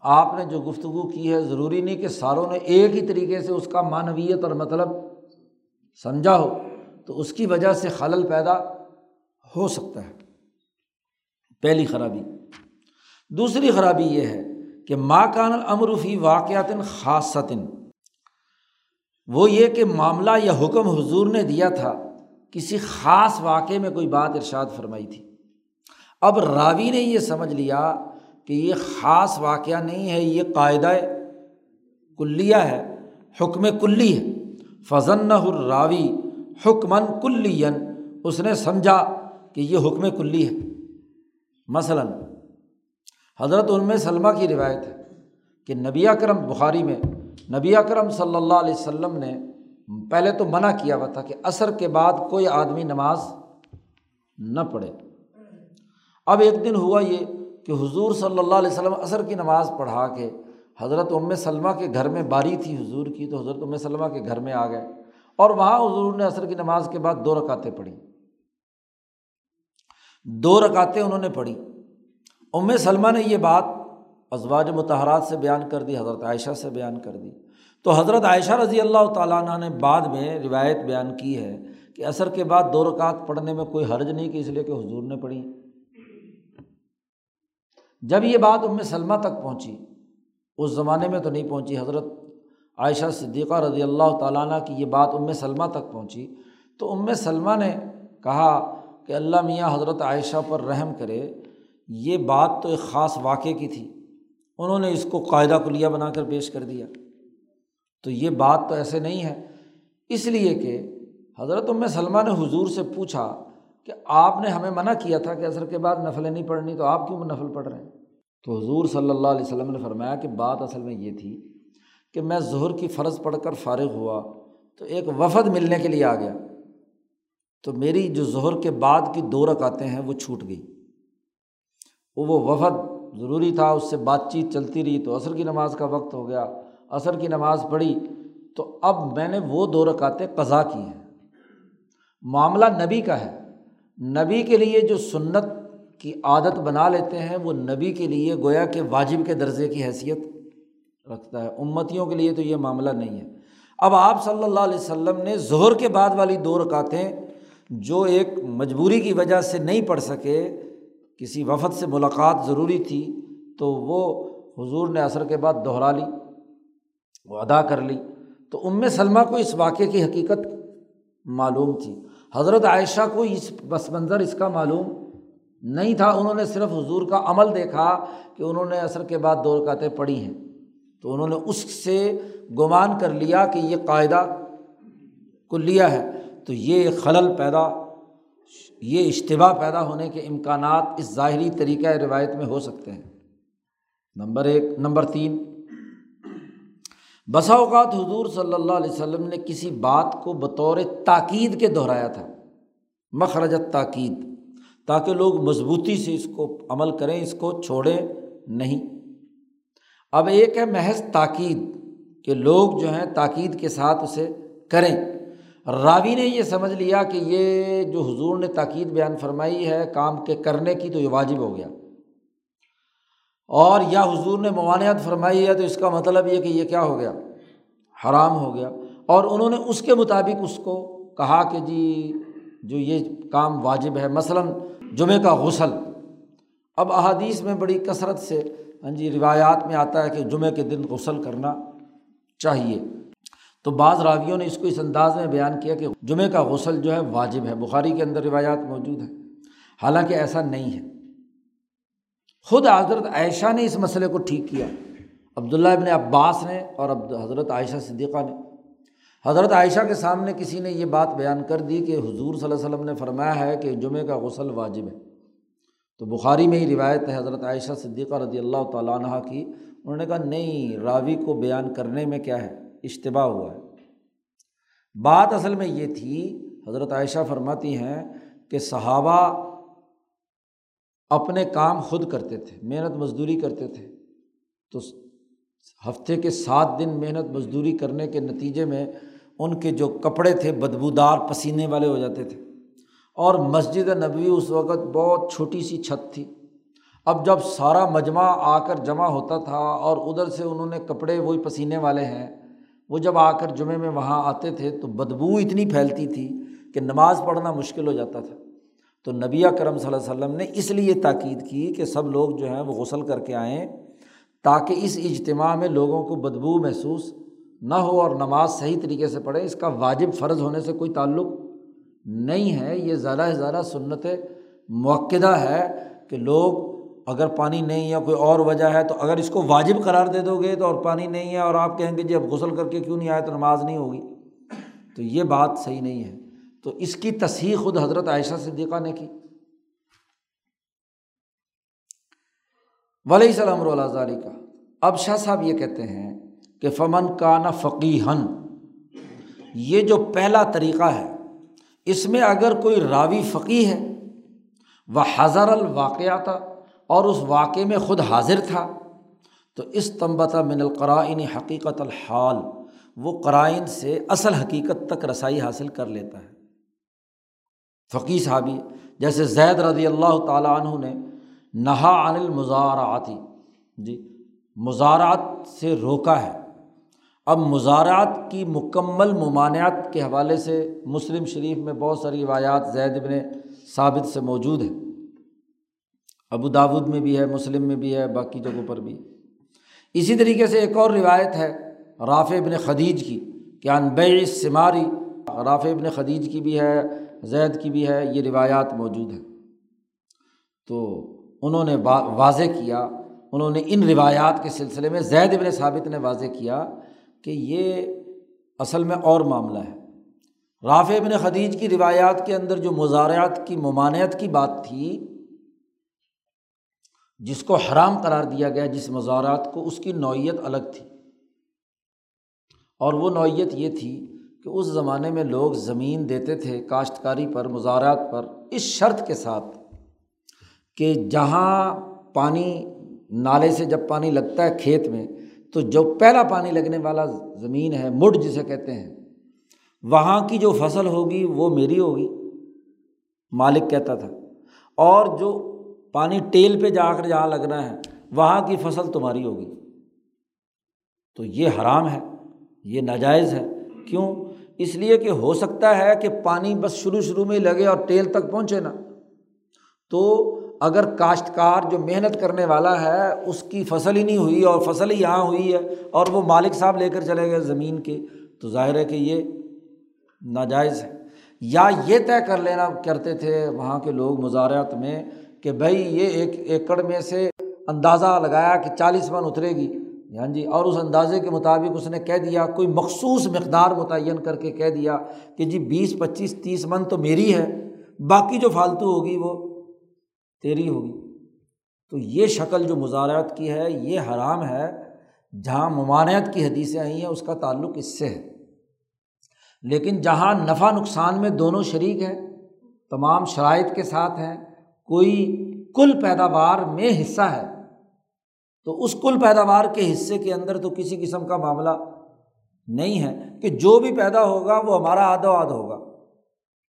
آپ نے جو گفتگو کی ہے، ضروری نہیں کہ ساروں نے ایک ہی طریقے سے اس کا معنویت اور مطلب سمجھا ہو، تو اس کی وجہ سے خلل پیدا ہو سکتا ہے۔ پہلی خرابی۔ دوسری خرابی یہ ہے کہ ماں کان امروفی واقعات خاصتاً وہ یہ کہ معاملہ یا حکم حضور نے دیا تھا، کسی خاص واقعے میں کوئی بات ارشاد فرمائی تھی۔ اب راوی نے یہ سمجھ لیا کہ یہ خاص واقعہ نہیں ہے، یہ قاعدہ کلیہ ہے، حکم کلی ہے۔ فضن الراوی حکمن کلین اس نے سمجھا کہ یہ حکم کلی ہے۔ مثلاً، حضرت علم سلمہ کی روایت ہے کہ نبی کرم بخاری میں، نبی اکرم صلی اللہ علیہ وسلم نے پہلے تو منع کیا ہوا تھا کہ عصر کے بعد کوئی آدمی نماز نہ پڑھے۔ اب ایک دن ہوا یہ کہ حضور صلی اللہ علیہ وسلم عصر کی نماز پڑھا کے حضرت ام سلمہ کے گھر میں باری تھی حضور کی، تو حضرت ام سلمہ کے گھر میں آ گئے اور وہاں حضور نے عصر کی نماز کے بعد دو رکاتیں پڑھی۔ دو رکاتیں انہوں نے پڑھی۔ ام سلمہ نے یہ بات ازواج متحرات سے بیان کر دی، حضرت عائشہ سے بیان کر دی۔ تو حضرت عائشہ رضی اللہ تعالیٰ عنہ نے بعد میں روایت بیان کی ہے کہ عصر کے بعد دو رکعت پڑھنے میں کوئی حرج نہیں، کہ اس لیے کہ حضور نے پڑھی۔ جب یہ بات ام سلمہ تک پہنچی، اس زمانے میں تو نہیں پہنچی، حضرت عائشہ صدیقہ رضی اللہ تعالیٰ عنہ کی یہ بات ام سلمہ تک پہنچی، تو ام سلمہ نے کہا کہ اللہ میاں حضرت عائشہ پر رحم کرے، یہ بات تو ایک خاص واقعے کی تھی، انہوں نے اس کو قاعدہ کلیہ بنا کر پیش کر دیا۔ تو یہ بات تو ایسے نہیں ہے، اس لیے کہ حضرت ام سلمہ نے حضور سے پوچھا کہ آپ نے ہمیں منع کیا تھا کہ اثر کے بعد نفلیں نہیں پڑھنی تو آپ کیوں نفل پڑھ رہے ہیں؟ تو حضور صلی اللہ علیہ وسلم نے فرمایا کہ بات اصل میں یہ تھی کہ میں ظہر کی فرض پڑھ کر فارغ ہوا تو ایک وفد ملنے کے لیے آ گیا۔ تو میری جو ظہر کے بعد کی دو رکاتیں ہیں وہ چھوٹ گئی۔ وہ وفد ضروری تھا، اس سے بات چیت چلتی رہی تو عصر کی نماز کا وقت ہو گیا۔ عصر کی نماز پڑھی تو اب میں نے وہ دو رکاتیں قضا کی ہیں۔ معاملہ نبی کا ہے۔ نبی کے لیے جو سنت کی عادت بنا لیتے ہیں، وہ نبی کے لیے گویا کہ واجب کے درجے کی حیثیت رکھتا ہے۔ امتیوں کے لیے تو یہ معاملہ نہیں ہے۔ اب آپ صلی اللہ علیہ وسلم نے ظہر کے بعد والی دو رکاتیں جو ایک مجبوری کی وجہ سے نہیں پڑھ سکے، کسی وفد سے ملاقات ضروری تھی، تو وہ حضور نے عصر کے بعد دہرا لی، وہ ادا کر لی۔ تو ام سلمہ کو اس واقعے کی حقیقت معلوم تھی۔ حضرت عائشہ کو اس بس منظر اس کا معلوم نہیں تھا، انہوں نے صرف حضور کا عمل دیکھا کہ انہوں نے عصر کے بعد دو رکعتیں پڑھی ہیں۔ تو انہوں نے اس سے گمان کر لیا کہ یہ قاعدہ کو لیا ہے۔ تو یہ خلل پیدا، یہ اجتباع پیدا ہونے کے امکانات اس ظاہری طریقۂ روایت میں ہو سکتے ہیں۔ نمبر ایک، نمبر تین بسا اوقات حضور صلی اللہ علیہ وسلم نے کسی بات کو بطور تاکید کے دہرایا تھا۔ مخرجت تاکید تاکہ لوگ مضبوطی سے اس کو عمل کریں، اس کو چھوڑیں نہیں۔ اب ایک ہے محض تاکید، کہ لوگ جو ہیں تاکید کے ساتھ اسے کریں۔ راوی نے یہ سمجھ لیا کہ یہ جو حضور نے تاکید بیان فرمائی ہے کام کے کرنے کی تو یہ واجب ہو گیا۔ اور یا حضور نے موانعت فرمائی ہے تو اس کا مطلب یہ کہ یہ کیا ہو گیا؟ حرام ہو گیا۔ اور انہوں نے اس کے مطابق اس کو کہا کہ جی جو یہ کام واجب ہے، مثلاً جمعہ کا غسل۔ اب احادیث میں بڑی کثرت سے ہاں جی روایات میں آتا ہے کہ جمعہ کے دن غسل کرنا چاہیے۔ تو بعض راویوں نے اس کو اس انداز میں بیان کیا کہ جمعہ کا غسل جو ہے واجب ہے۔ بخاری کے اندر روایات موجود ہیں۔ حالانکہ ایسا نہیں ہے۔ خود حضرت عائشہ نے اس مسئلے کو ٹھیک کیا۔ عبداللہ ابن عباس نے اور حضرت عائشہ صدیقہ نے۔ حضرت عائشہ کے سامنے کسی نے یہ بات بیان کر دی کہ حضور صلی اللہ علیہ وسلم نے فرمایا ہے کہ جمعہ کا غسل واجب ہے۔ تو بخاری میں ہی روایت ہے حضرت عائشہ صدیقہ رضی اللہ تعالیٰ عنہ کی۔ انہوں نے کہا، نہیں، راوی کو بیان کرنے میں کیا ہے؟ اشتباہ ہوا ہے۔ بات اصل میں یہ تھی، حضرت عائشہ فرماتی ہیں کہ صحابہ اپنے کام خود کرتے تھے، محنت مزدوری کرتے تھے۔ تو ہفتے کے سات دن محنت مزدوری کرنے کے نتیجے میں ان کے جو کپڑے تھے، بدبودار پسینے والے ہو جاتے تھے۔ اور مسجد نبوی اس وقت بہت چھوٹی سی چھت تھی۔ اب جب سارا مجمع آ کر جمع ہوتا تھا اور ادھر سے انہوں نے کپڑے وہی پسینے والے ہیں، وہ جب آ کر جمعے میں وہاں آتے تھے تو بدبو اتنی پھیلتی تھی کہ نماز پڑھنا مشکل ہو جاتا تھا۔ تو نبی کرم صلی اللہ علیہ وسلم نے اس لیے تاکید کی کہ سب لوگ جو ہیں وہ غسل کر کے آئیں تاکہ اس اجتماع میں لوگوں کو بدبو محسوس نہ ہو اور نماز صحیح طریقے سے پڑھے اس کا واجب فرض ہونے سے کوئی تعلق نہیں ہے۔ یہ زیادہ سے زیادہ سنت موقع ہے کہ لوگ اگر پانی نہیں ہے، کوئی اور وجہ ہے، تو اگر اس کو واجب قرار دے دو گے تو اور پانی نہیں ہے اور آپ کہیں گے جی اب غسل کر کے کیوں نہیں آئے؟ تو نماز نہیں ہوگی۔ تو یہ بات صحیح نہیں ہے۔ تو اس کی تصحیح خود حضرت عائشہ صدیقہ نے کی۔ ولی سلام ظالی کا اب شاہ صاحب یہ کہتے ہیں کہ فمن کا نا فقیحن یہ جو پہلا طریقہ ہے، اس میں اگر کوئی راوی فقی ہے وہ حضر الواقعہ تھا اور اس واقعے میں خود حاضر تھا، تو اس تمبتا من القرائن حقیقت الحال۔ وہ قرائن سے اصل حقیقت تک رسائی حاصل کر لیتا ہے۔ فقی صحابی، جیسے زید رضی اللہ تعالیٰ عنہ نے نہا عن المزارعاتی جی مزارات سے روکا ہے۔ اب مزارات کی مکمل ممانعت کے حوالے سے مسلم شریف میں بہت ساری روایات زید ابن ثابت سے موجود ہیں۔ ابو داود میں بھی ہے، مسلم میں بھی ہے، باقی جگہوں پر بھی۔ اسی طریقے سے ایک اور روایت ہے رافع ابن خدیج کی، کہ انبی سماری رافع ابن خدیج کی بھی ہے زید کی بھی ہے، یہ روایات موجود ہیں۔ تو انہوں نے واضح کیا، انہوں نے ان روایات کے سلسلے میں زید ابن ثابت نے واضح کیا کہ یہ اصل میں اور معاملہ ہے۔ رافع ابن خدیج کی روایات کے اندر جو مزارعات کی، ممانعت کی بات تھی، جس کو حرام قرار دیا گیا، جس مزارات کو، اس کی نوعیت الگ تھی۔ اور وہ نوعیت یہ تھی کہ اس زمانے میں لوگ زمین دیتے تھے کاشتکاری پر، مزارات پر، اس شرط کے ساتھ کہ جہاں پانی، نالے سے جب پانی لگتا ہے کھیت میں، تو جو پہلا پانی لگنے والا زمین ہے، مڈ جسے کہتے ہیں، وہاں کی جو فصل ہوگی وہ میری ہوگی، مالک کہتا تھا۔ اور جو پانی ٹیل پہ جا کر جہاں لگنا ہے، وہاں کی فصل تمہاری ہوگی۔ تو یہ حرام ہے، یہ ناجائز ہے۔ کیوں؟ اس لیے کہ ہو سکتا ہے کہ پانی بس شروع شروع میں لگے اور ٹیل تک پہنچے نا۔ تو اگر کاشتکار جو محنت کرنے والا ہے، اس کی فصل ہی نہیں ہوئی اور فصل ہی یہاں ہوئی ہے اور وہ مالک صاحب لے کر چلے گئے زمین کے، تو ظاہر ہے کہ یہ ناجائز ہے۔ یا یہ طے کر لینا کرتے تھے وہاں کے لوگ مزارعت میں کہ بھائی یہ ایک ایکڑ میں سے اندازہ لگایا کہ چالیس من اترے گی۔ ہاں جی اور اس اندازے کے مطابق اس نے کہہ دیا، کوئی مخصوص مقدار متعین کر کے کہہ دیا کہ جی بیس، پچیس، تیس من تو میری ہے، باقی جو فالتو ہوگی وہ تیری ہوگی۔ تو یہ شکل جو مزارعت کی ہے، یہ حرام ہے۔ جہاں ممانعت کی حدیثیں آئی ہیں، اس کا تعلق اس سے ہے۔ لیکن جہاں نفع نقصان میں دونوں شریک ہیں، تمام شرائط کے ساتھ ہیں، کوئی کل پیداوار میں حصہ ہے۔ تو اس کل پیداوار کے حصے کے اندر تو کسی قسم کا معاملہ نہیں ہے کہ جو بھی پیدا ہوگا وہ ہمارا آد و ہوگا۔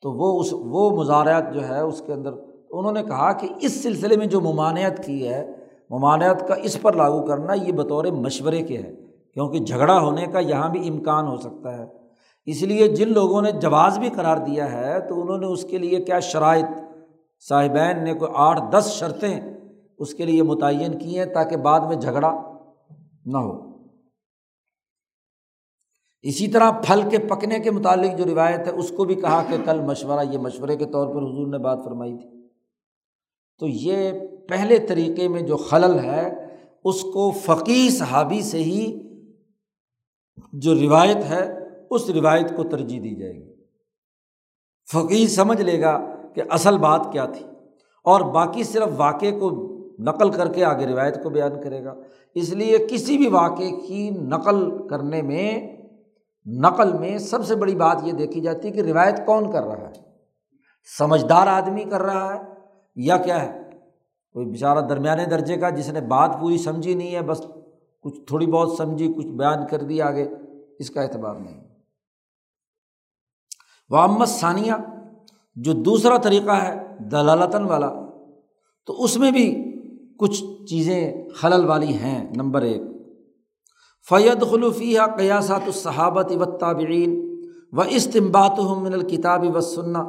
تو وہ اس، وہ مزارعت جو ہے اس کے اندر، انہوں نے کہا کہ اس سلسلے میں جو ممانعت کی ہے، ممانعت کا اس پر لاگو کرنا یہ بطور مشورے کے ہے، کیونکہ جھگڑا ہونے کا یہاں بھی امکان ہو سکتا ہے۔ اس لیے جن لوگوں نے جواز بھی قرار دیا ہے، تو انہوں نے اس کے لیے کیا شرائط؟ صاحبین نے کوئی آٹھ، دس شرطیں اس کے لیے متعین کی ہیں تاکہ بعد میں جھگڑا نہ ہو۔ اسی طرح پھل کے پکنے کے متعلق جو روایت ہے، اس کو بھی کہا کہ کل مشورہ، یہ مشورے کے طور پر حضور نے بات فرمائی تھی۔ تو یہ پہلے طریقے میں جو خلل ہے، اس کو فقی صحابی سے ہی جو روایت ہے، اس روایت کو ترجیح دی جائے گی۔ فقیر سمجھ لے گا کہ اصل بات کیا تھی اور باقی صرف واقعے کو نقل کر کے آگے روایت کو بیان کرے گا۔ اس لیے کسی بھی واقعے کی نقل کرنے میں، نقل میں سب سے بڑی بات یہ دیکھی جاتی ہے کہ روایت کون کر رہا ہے۔ سمجھدار آدمی کر رہا ہے یا کیا ہے؟ کوئی بیچارہ درمیانے درجے کا جس نے بات پوری سمجھی نہیں ہے، بس کچھ تھوڑی بہت سمجھی، کچھ بیان کر دی آگے، اس کا اعتبار نہیں۔ محمد ثانیہ جو دوسرا طریقہ ہے، دلالتاً والا، تو اس میں بھی کچھ چیزیں خلل والی ہیں، نمبر ایک۔ فید خلوفیہ قیاسات الصحابت و تابعین و استمبات من الکتاب و سننا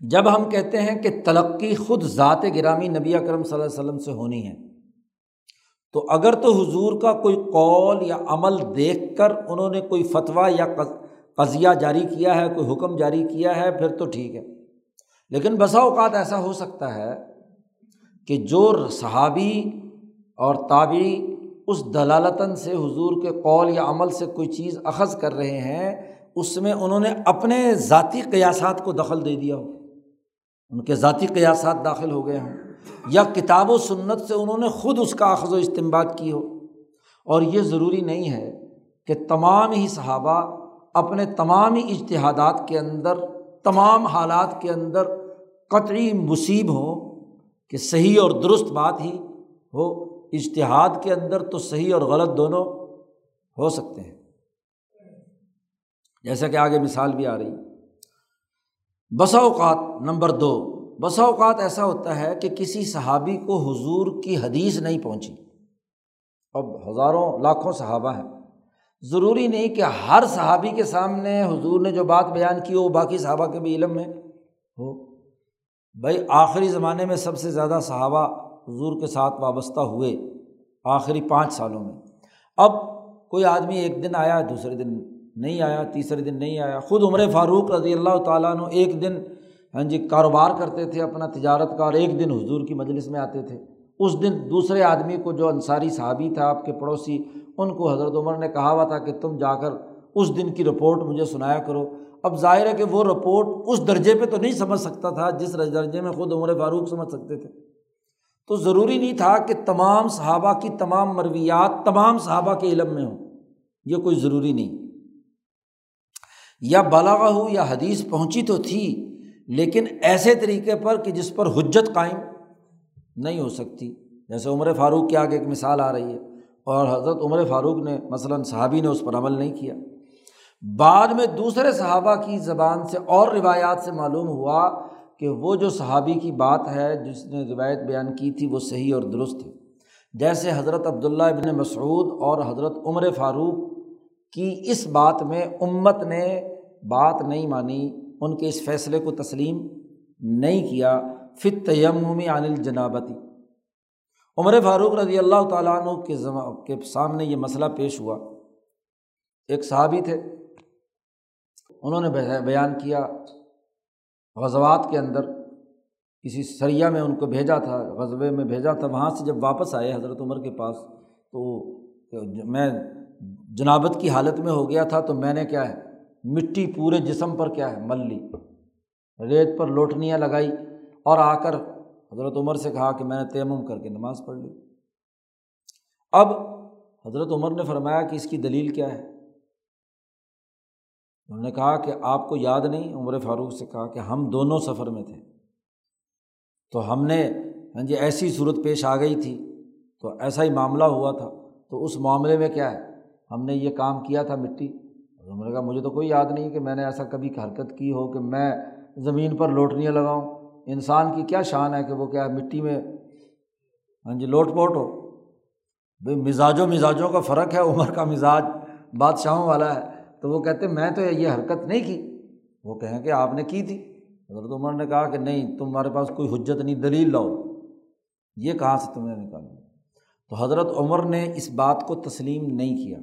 جب ہم کہتے ہیں کہ تلقی خود ذات گرامی نبی اکرم صلی اللہ علیہ وسلم سے ہونی ہے، تو اگر تو حضور کا کوئی قول یا عمل دیکھ کر انہوں نے کوئی فتویٰ یا قضیہ جاری کیا ہے، کوئی حکم جاری کیا ہے، پھر تو ٹھیک ہے۔ لیکن بسا اوقات ایسا ہو سکتا ہے کہ جو صحابی اور تابعی اس دلالتاً سے حضور کے قول یا عمل سے کوئی چیز اخذ کر رہے ہیں، اس میں انہوں نے اپنے ذاتی قیاسات کو دخل دے دیا ہو۔ ان کے ذاتی قیاسات داخل ہو گئے ہوں۔ یا کتاب و سنت سے انہوں نے خود اس کا اخذ و استعمال کی ہو۔ اور یہ ضروری نہیں ہے کہ تمام ہی صحابہ اپنے تمام ہی اشتہادات کے اندر، تمام حالات کے اندر قطعی مصیب ہوں۔ کہ صحیح اور درست بات ہی ہو اشتہاد کے اندر تو صحیح اور غلط دونوں ہو سکتے ہیں۔ جیسا کہ آگے مثال بھی آ رہی۔ بسا اوقات نمبر دو، بسا اوقات ایسا ہوتا ہے کہ کسی صحابی کو حضور کی حدیث نہیں پہنچی۔ اب ہزاروں، لاکھوں صحابہ ہیں۔ ضروری نہیں کہ ہر صحابی کے سامنے حضور نے جو بات بیان کی ہو وہ باقی صحابہ کے بھی علم میں ہو۔ بھائی آخری زمانے میں سب سے زیادہ صحابہ حضور کے ساتھ وابستہ ہوئے آخری پانچ سالوں میں۔ اب کوئی آدمی ایک دن آیا، دوسرے دن نہیں آیا، تیسرے دن نہیں آیا۔ خود عمر فاروق رضی اللہ تعالیٰ عنہ ایک دن ہاں جی کاروبار کرتے تھے اپنا تجارت کا اور ایک دن حضور کی مجلس میں آتے تھے۔ اس دن دوسرے آدمی کو جو انصاری صحابی تھا، آپ کے پڑوسی، ان کو حضرت عمر نے کہا ہوا تھا کہ تم جا کر اس دن کی رپورٹ مجھے سنایا کرو۔ اب ظاہر ہے کہ وہ رپورٹ اس درجے پہ تو نہیں سمجھ سکتا تھا جس درجے میں خود عمر فاروق سمجھ سکتے تھے۔ تو ضروری نہیں تھا کہ تمام صحابہ کی تمام مرویات تمام صحابہ کے علم میں ہوں۔ یہ کوئی ضروری نہیں۔ یا بلاغا ہو یا حدیث پہنچی تو تھی، لیکن ایسے طریقے پر کہ جس پر حجت قائم نہیں ہو سکتی۔ جیسے عمر فاروق کے آگے ایک مثال آ رہی ہے اور حضرت عمر فاروق نے مثلاً صحابی نے اس پر عمل نہیں کیا۔ بعد میں دوسرے صحابہ کی زبان سے اور روایات سے معلوم ہوا کہ وہ جو صحابی کی بات ہے، جس نے روایت بیان کی تھی، وہ صحیح اور درست ہے۔ جیسے حضرت عبداللہ ابن مسعود اور حضرت عمر فاروق کی اس بات میں امت نے بات نہیں مانی، ان کے اس فیصلے کو تسلیم نہیں کیا۔ فت تیممی عن الجنابتی۔ عمر فاروق رضی اللہ تعالیٰ عنہ کے کے سامنے یہ مسئلہ پیش ہوا۔ ایک صحابی تھے۔ انہوں نے بیان کیا، غزوات کے اندر کسی سریا میں ان کو بھیجا تھا غزبے میں بھیجا تھا، وہاں سے جب واپس آئے حضرت عمر کے پاس تو میں جنابت کی حالت میں ہو گیا تھا تو میں نے کیا ہے، مٹی پورے جسم پر کیا ہے، مل لی۔ ریت پر لوٹنیاں لگائی اور آ کر حضرت عمر سے کہا کہ میں نے تیمم کر کے نماز پڑھ لی۔ اب حضرت عمر نے فرمایا کہ اس کی دلیل کیا ہے؟ انہوں نے کہا کہ آپ کو یاد نہیں، عمر فاروق سے کہا کہ ہم دونوں سفر میں تھے۔ تو ہم نے ہاں جی ایسی صورت پیش آ گئی تھی۔ تو ایسا ہی معاملہ ہوا تھا۔ تو اس معاملے میں کیا ہے؟ ہم نے یہ کام کیا تھا مٹی۔ نے کہا، مجھے تو کوئی یاد نہیں کہ میں نے ایسا کبھی حرکت کی ہو کہ میں زمین پر لوٹنیاں لگاؤں۔ انسان کی کیا شان ہے کہ وہ کیا ہے مٹی میں ہاں جی لوٹ پوٹ ہو۔ بھائی مزاج و مزاجوں کا فرق ہے۔ عمر کا مزاج بادشاہوں والا ہے۔ تو وہ کہتے میں تو یہ حرکت نہیں کی. وہ کہیں کہ آپ نے کی تھی۔ حضرت عمر نے کہا کہ نہیں، تمہارے پاس کوئی حجت نہیں، دلیل لاؤ۔ یہ کہاں سے تم نے نکالا؟ تو حضرت عمر نے اس بات کو تسلیم نہیں کیا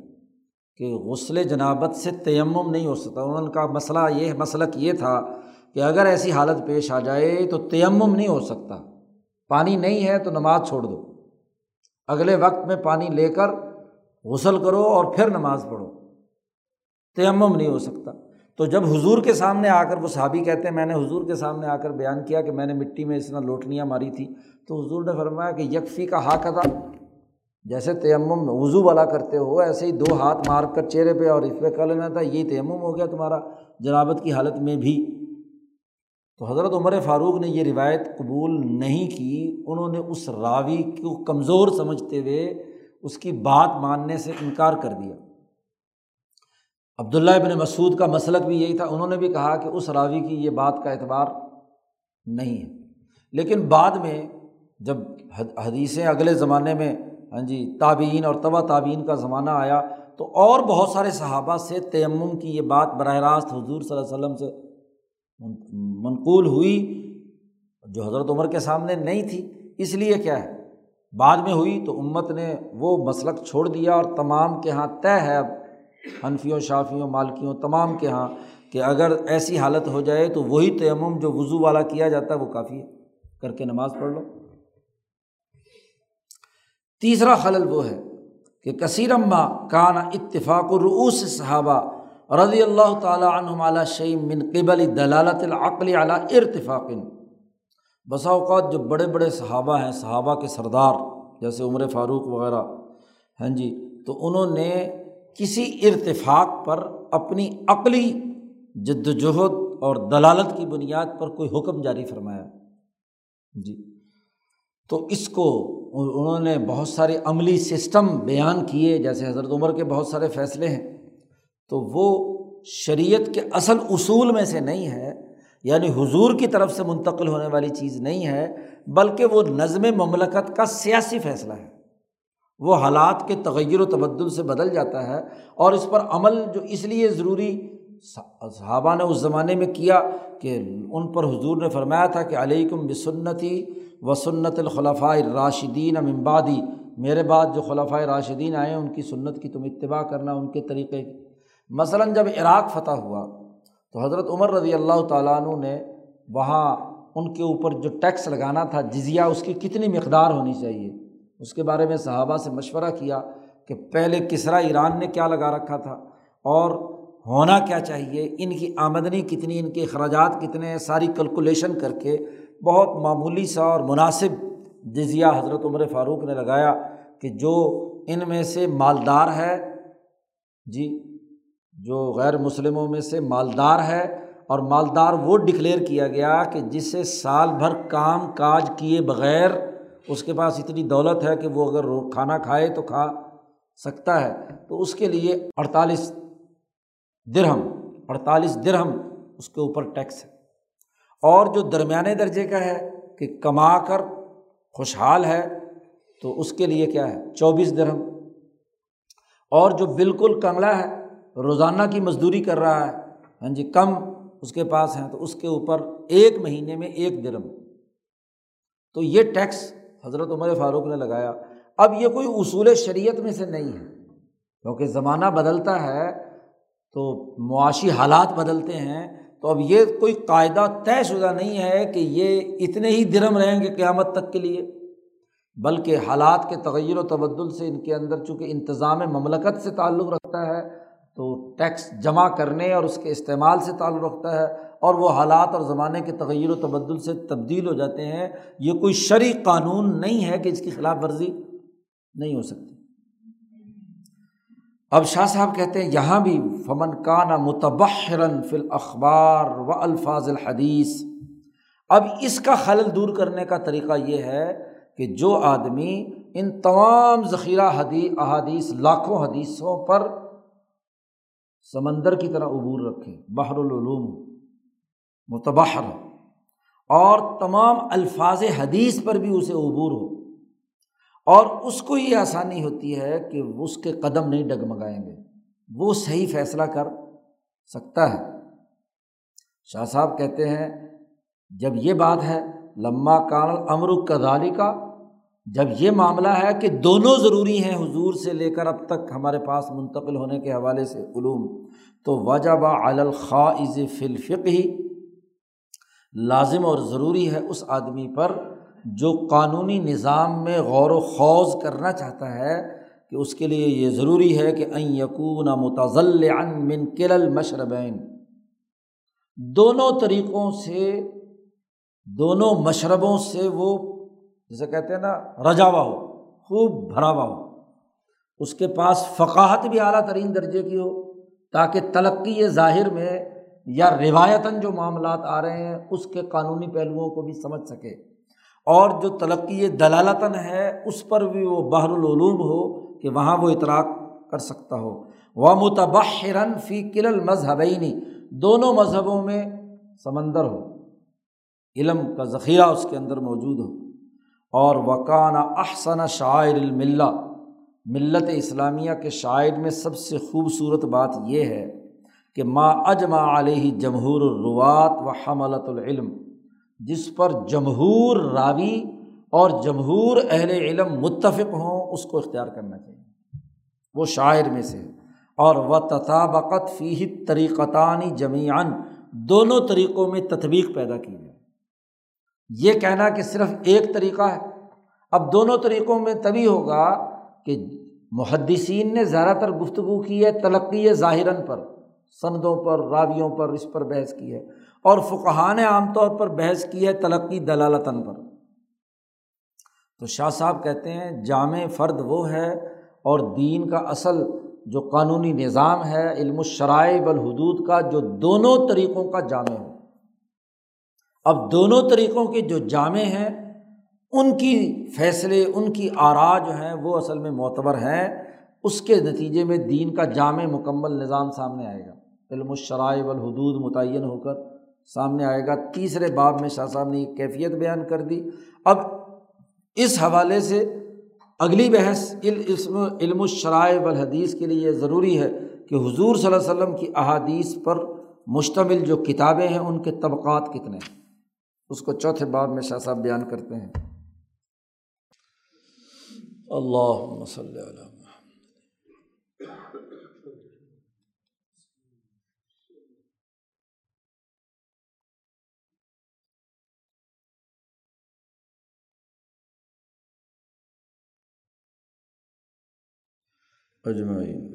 کہ غسل جنابت سے تیمم نہیں ہو سکتا۔ ان کا مسئلہ یہ مسلک یہ تھا کہ اگر ایسی حالت پیش آ جائے تو تیمم نہیں ہو سکتا۔ پانی نہیں ہے تو نماز چھوڑ دو۔ اگلے وقت میں پانی لے کر غسل کرو اور پھر نماز پڑھو۔ تیمم نہیں ہو سکتا۔ تو جب حضور کے سامنے آ کر وہ صحابی کہتے ہیں، میں نے حضور کے سامنے آ کر بیان کیا کہ میں نے مٹی میں اس طرح لوٹنیاں ماری تھی تو حضور نے فرمایا کہ یکفی کا حق ادا جیسے تیمم وضو والا کرتے ہو، ایسے ہی دو ہاتھ مار کر چہرے پہ اور اس پہ کر لینا تھا، یہی تیمم ہو گیا تمہارا جنابت کی حالت میں بھی۔ تو حضرت عمر فاروق نے یہ روایت قبول نہیں کی۔ انہوں نے اس راوی کو کمزور سمجھتے ہوئے اس کی بات ماننے سے انکار کر دیا۔ عبداللہ ابن مسعود کا مسلک بھی یہی تھا، انہوں نے بھی کہا کہ اس راوی کی یہ بات کا اعتبار نہیں ہے۔ لیکن بعد میں جب حدیثیں اگلے زمانے میں ہاں جی تابعین اور طبع تعبین کا زمانہ آیا تو اور بہت سارے صحابہ سے تیمم کی یہ بات براہ راست حضور صلی اللہ علیہ وسلم سے منقول ہوئی، جو حضرت عمر کے سامنے نہیں تھی۔ اس لیے کیا ہے؟ بعد میں ہوئی تو امت نے وہ مسلک چھوڑ دیا اور تمام کے یہاں طے ہے۔ اب حنفیوں، شافیوں، مالکیوں، تمام کے یہاں کہ اگر ایسی حالت ہو جائے تو وہی تیمم جو وضو والا کیا جاتا ہے وہ کافی ہے۔ کر کے نماز پڑھ لو۔ تیسرا خلل وہ ہے کہ کثیر اما کان اتفاق الرؤوس صحابہ رضی اللہ تعالیٰ عنہ شعیم من قبل دلالت العقل اعلیٰ ارتفاق۔ بسا اوقات جو بڑے بڑے صحابہ ہیں، صحابہ کے سردار، جیسے عمر فاروق وغیرہ۔ ہیں جی تو انہوں نے کسی ارتفاق پر اپنی عقلی جد وجہد اور دلالت کی بنیاد پر کوئی حکم جاری فرمایا۔ جی۔ تو اس کو انہوں نے بہت سارے عملی سسٹم بیان کیے، جیسے حضرت عمر کے بہت سارے فیصلے ہیں۔ تو وہ شریعت کے اصل اصول میں سے نہیں ہے یعنی حضور کی طرف سے منتقل ہونے والی چیز نہیں ہے، بلکہ وہ نظم مملکت کا سیاسی فیصلہ ہے۔ وہ حالات کے تغیر و تبدل سے بدل جاتا ہے اور اس پر عمل جو اس لیے ضروری صحابہ نے اس زمانے میں کیا کہ ان پر حضور نے فرمایا تھا کہ علیکم بسنتی و سنت الخلفۂ راشدین امبادی میرے بعد جو خلفۂ راشدین آئے ان کی سنت کی تم اتباع کرنا، ان کے طریقے کی۔ مثلاً جب عراق فتح ہوا تو حضرت عمر رضی اللہ تعالیٰ عنہ نے وہاں ان کے اوپر جو ٹیکس لگانا تھا، جزیہ، اس کی کتنی مقدار ہونی چاہیے؟ اس کے بارے میں صحابہ سے مشورہ کیا کہ پہلے کسرا ایران نے کیا لگا رکھا تھا اور ہونا کیا چاہیے؟ ان کی آمدنی کتنی، ان کے اخراجات کتنے؟ ہیں ساری کیلکولیشن کر کے بہت معمولی سا اور مناسب جزیہ حضرت عمر فاروق نے لگایا کہ جو ان میں سے مالدار ہے جی جو غیر مسلموں میں سے مالدار ہے اور مالدار وہ ڈکلیئر کیا گیا کہ جس سے سال بھر کام کاج کیے بغیر اس کے پاس اتنی دولت ہے کہ وہ اگر کھانا کھائے تو کھا سکتا ہے۔ تو اس کے لیے اڑتالیس درہم اڑتالیس درہم اس کے اوپر ٹیکس ہے۔ اور جو درمیانے درجے کا ہے کہ کما کر خوشحال ہے، تو اس کے لیے کیا ہے؟ چوبیس درہم۔ اور جو بالکل کنگلا ہے، روزانہ کی مزدوری کر رہا ہے ہاں جی کم اس کے پاس ہیں، تو اس کے اوپر ایک مہینے میں ایک درم تو یہ ٹیکس حضرت عمر فاروق نے لگایا، اب یہ کوئی اصول شریعت میں سے نہیں ہے۔ کیونکہ زمانہ بدلتا ہے تو معاشی حالات بدلتے ہیں۔ تو اب یہ کوئی قاعدہ طے شدہ نہیں ہے کہ یہ اتنے ہی درم رہیں گے قیامت تک کے لیے، بلکہ حالات کے تغیر و تبدل سے ان کے اندر چونکہ انتظام مملکت سے تعلق رکھتا ہے، تو ٹیکس جمع کرنے اور اس کے استعمال سے تعلق رکھتا ہے۔ اور وہ حالات اور زمانے کے تغیر و تبدل سے تبدیل ہو جاتے ہیں۔ یہ کوئی شرعی قانون نہیں ہے کہ اس کی خلاف ورزی نہیں ہو سکتی۔ اب شاہ صاحب کہتے ہیں، یہاں بھی فمن کا نا متبحرن فی الاخبار و الفاظ الحدیث اب اس کا خلل دور کرنے کا طریقہ یہ ہے کہ جو آدمی ان تمام ذخیرہ حدیث احادیث، لاکھوں حدیثوں پر سمندر کی طرح عبور رکھے۔ بحر العلوم۔ متبحر اور تمام الفاظ حدیث پر بھی اسے عبور ہو۔ اور اس کو یہ آسانی ہوتی ہے کہ اس کے قدم نہیں ڈگمگائیں گے۔ وہ صحیح فیصلہ کر سکتا ہے۔ شاہ صاحب کہتے ہیں، جب یہ بات ہے لمہ کان امرک کدالی کا جب یہ معاملہ ہے کہ دونوں ضروری ہیں حضور سے لے کر اب تک ہمارے پاس منتقل ہونے کے حوالے سے علوم، تو وجہ با الخواز فلفق ہی لازم اور ضروری ہے اس آدمی پر جو قانونی نظام میں غور و خوض کرنا چاہتا ہے کہ اس کے لیے یہ ضروری ہے کہ این یقون متضل من کل مشربین دونوں طریقوں سے، دونوں مشربوں سے وہ جسے کہتے ہیں نا رجاوا ہو، خوب بھرا ہوا ہو۔ اس کے پاس فقاہت بھی اعلیٰ ترین درجے کی ہو تاکہ تلقی ظاہر میں یا روایتاً جو معاملات آ رہے ہیں، اس کے قانونی پہلوؤں کو بھی سمجھ سکے۔ اور جو تلقی دلالتاً ہے، اس پر بھی وہ بحر العلوم ہو کہ وہاں وہ اطراک کر سکتا ہو۔ وہ متبحرن فی کل المذہبینی دونوں مذہبوں میں سمندر ہو، علم کا ذخیرہ اس کے اندر موجود ہو۔ اور وکانہ احسن شاعر الملہ، ملت اسلامیہ کے شاعر میں سب سے خوبصورت بات یہ ہے کہ ما اجما علیہ جمہور الروات و حملۃ العلم، جس پر جمہور راوی اور جمہور اہل علم متفق ہوں، اس کو اختیار کرنا چاہیے۔ وہ شاعر میں سے اور وہ تطابقت فی طریقتانی جمیان دونوں طریقوں میں تطبیق پیدا کی جائے یہ کہنا کہ صرف ایک طریقہ ہے۔ اب دونوں طریقوں میں تبھی ہوگا کہ محدثین نے زیادہ تر گفتگو کی ہے، تلقی ظاہراً پر۔ سندوں پر، راویوں پر اس پر بحث کی ہے۔ اور فقہ نے عام طور پر بحث کی ہے تلقی دلالتاً پر۔ تو شاہ صاحب کہتے ہیں، جامع فرد وہ ہے اور دین کا اصل جو قانونی نظام ہے، علم الشرائع والحدود کا، جو دونوں طریقوں کا جامع ہو۔ اب دونوں طریقوں کے جو جامع ہیں، ان کی فیصلے، ان کی آرا جو ہیں، وہ اصل میں معتبر ہیں۔ اس کے نتیجے میں دین کا جامع مکمل نظام سامنے آئے گا۔ علم الشرائع والحدود متعین ہو کر سامنے آئے گا۔ تیسرے باب میں شاہ صاحب نے یہ کیفیت بیان کر دی۔ اب اس حوالے سے اگلی بحث علم علم الشرائع والحدیث کے لیے یہ ضروری ہے کہ حضور صلی اللہ علیہ وسلم کی احادیث پر مشتمل جو کتابیں ہیں، ان کے طبقات کتنے ہیں۔ اس کو چوتھے باب میں شاہ صاحب بیان کرتے ہیں۔ اللہ مسلم اجمعین۔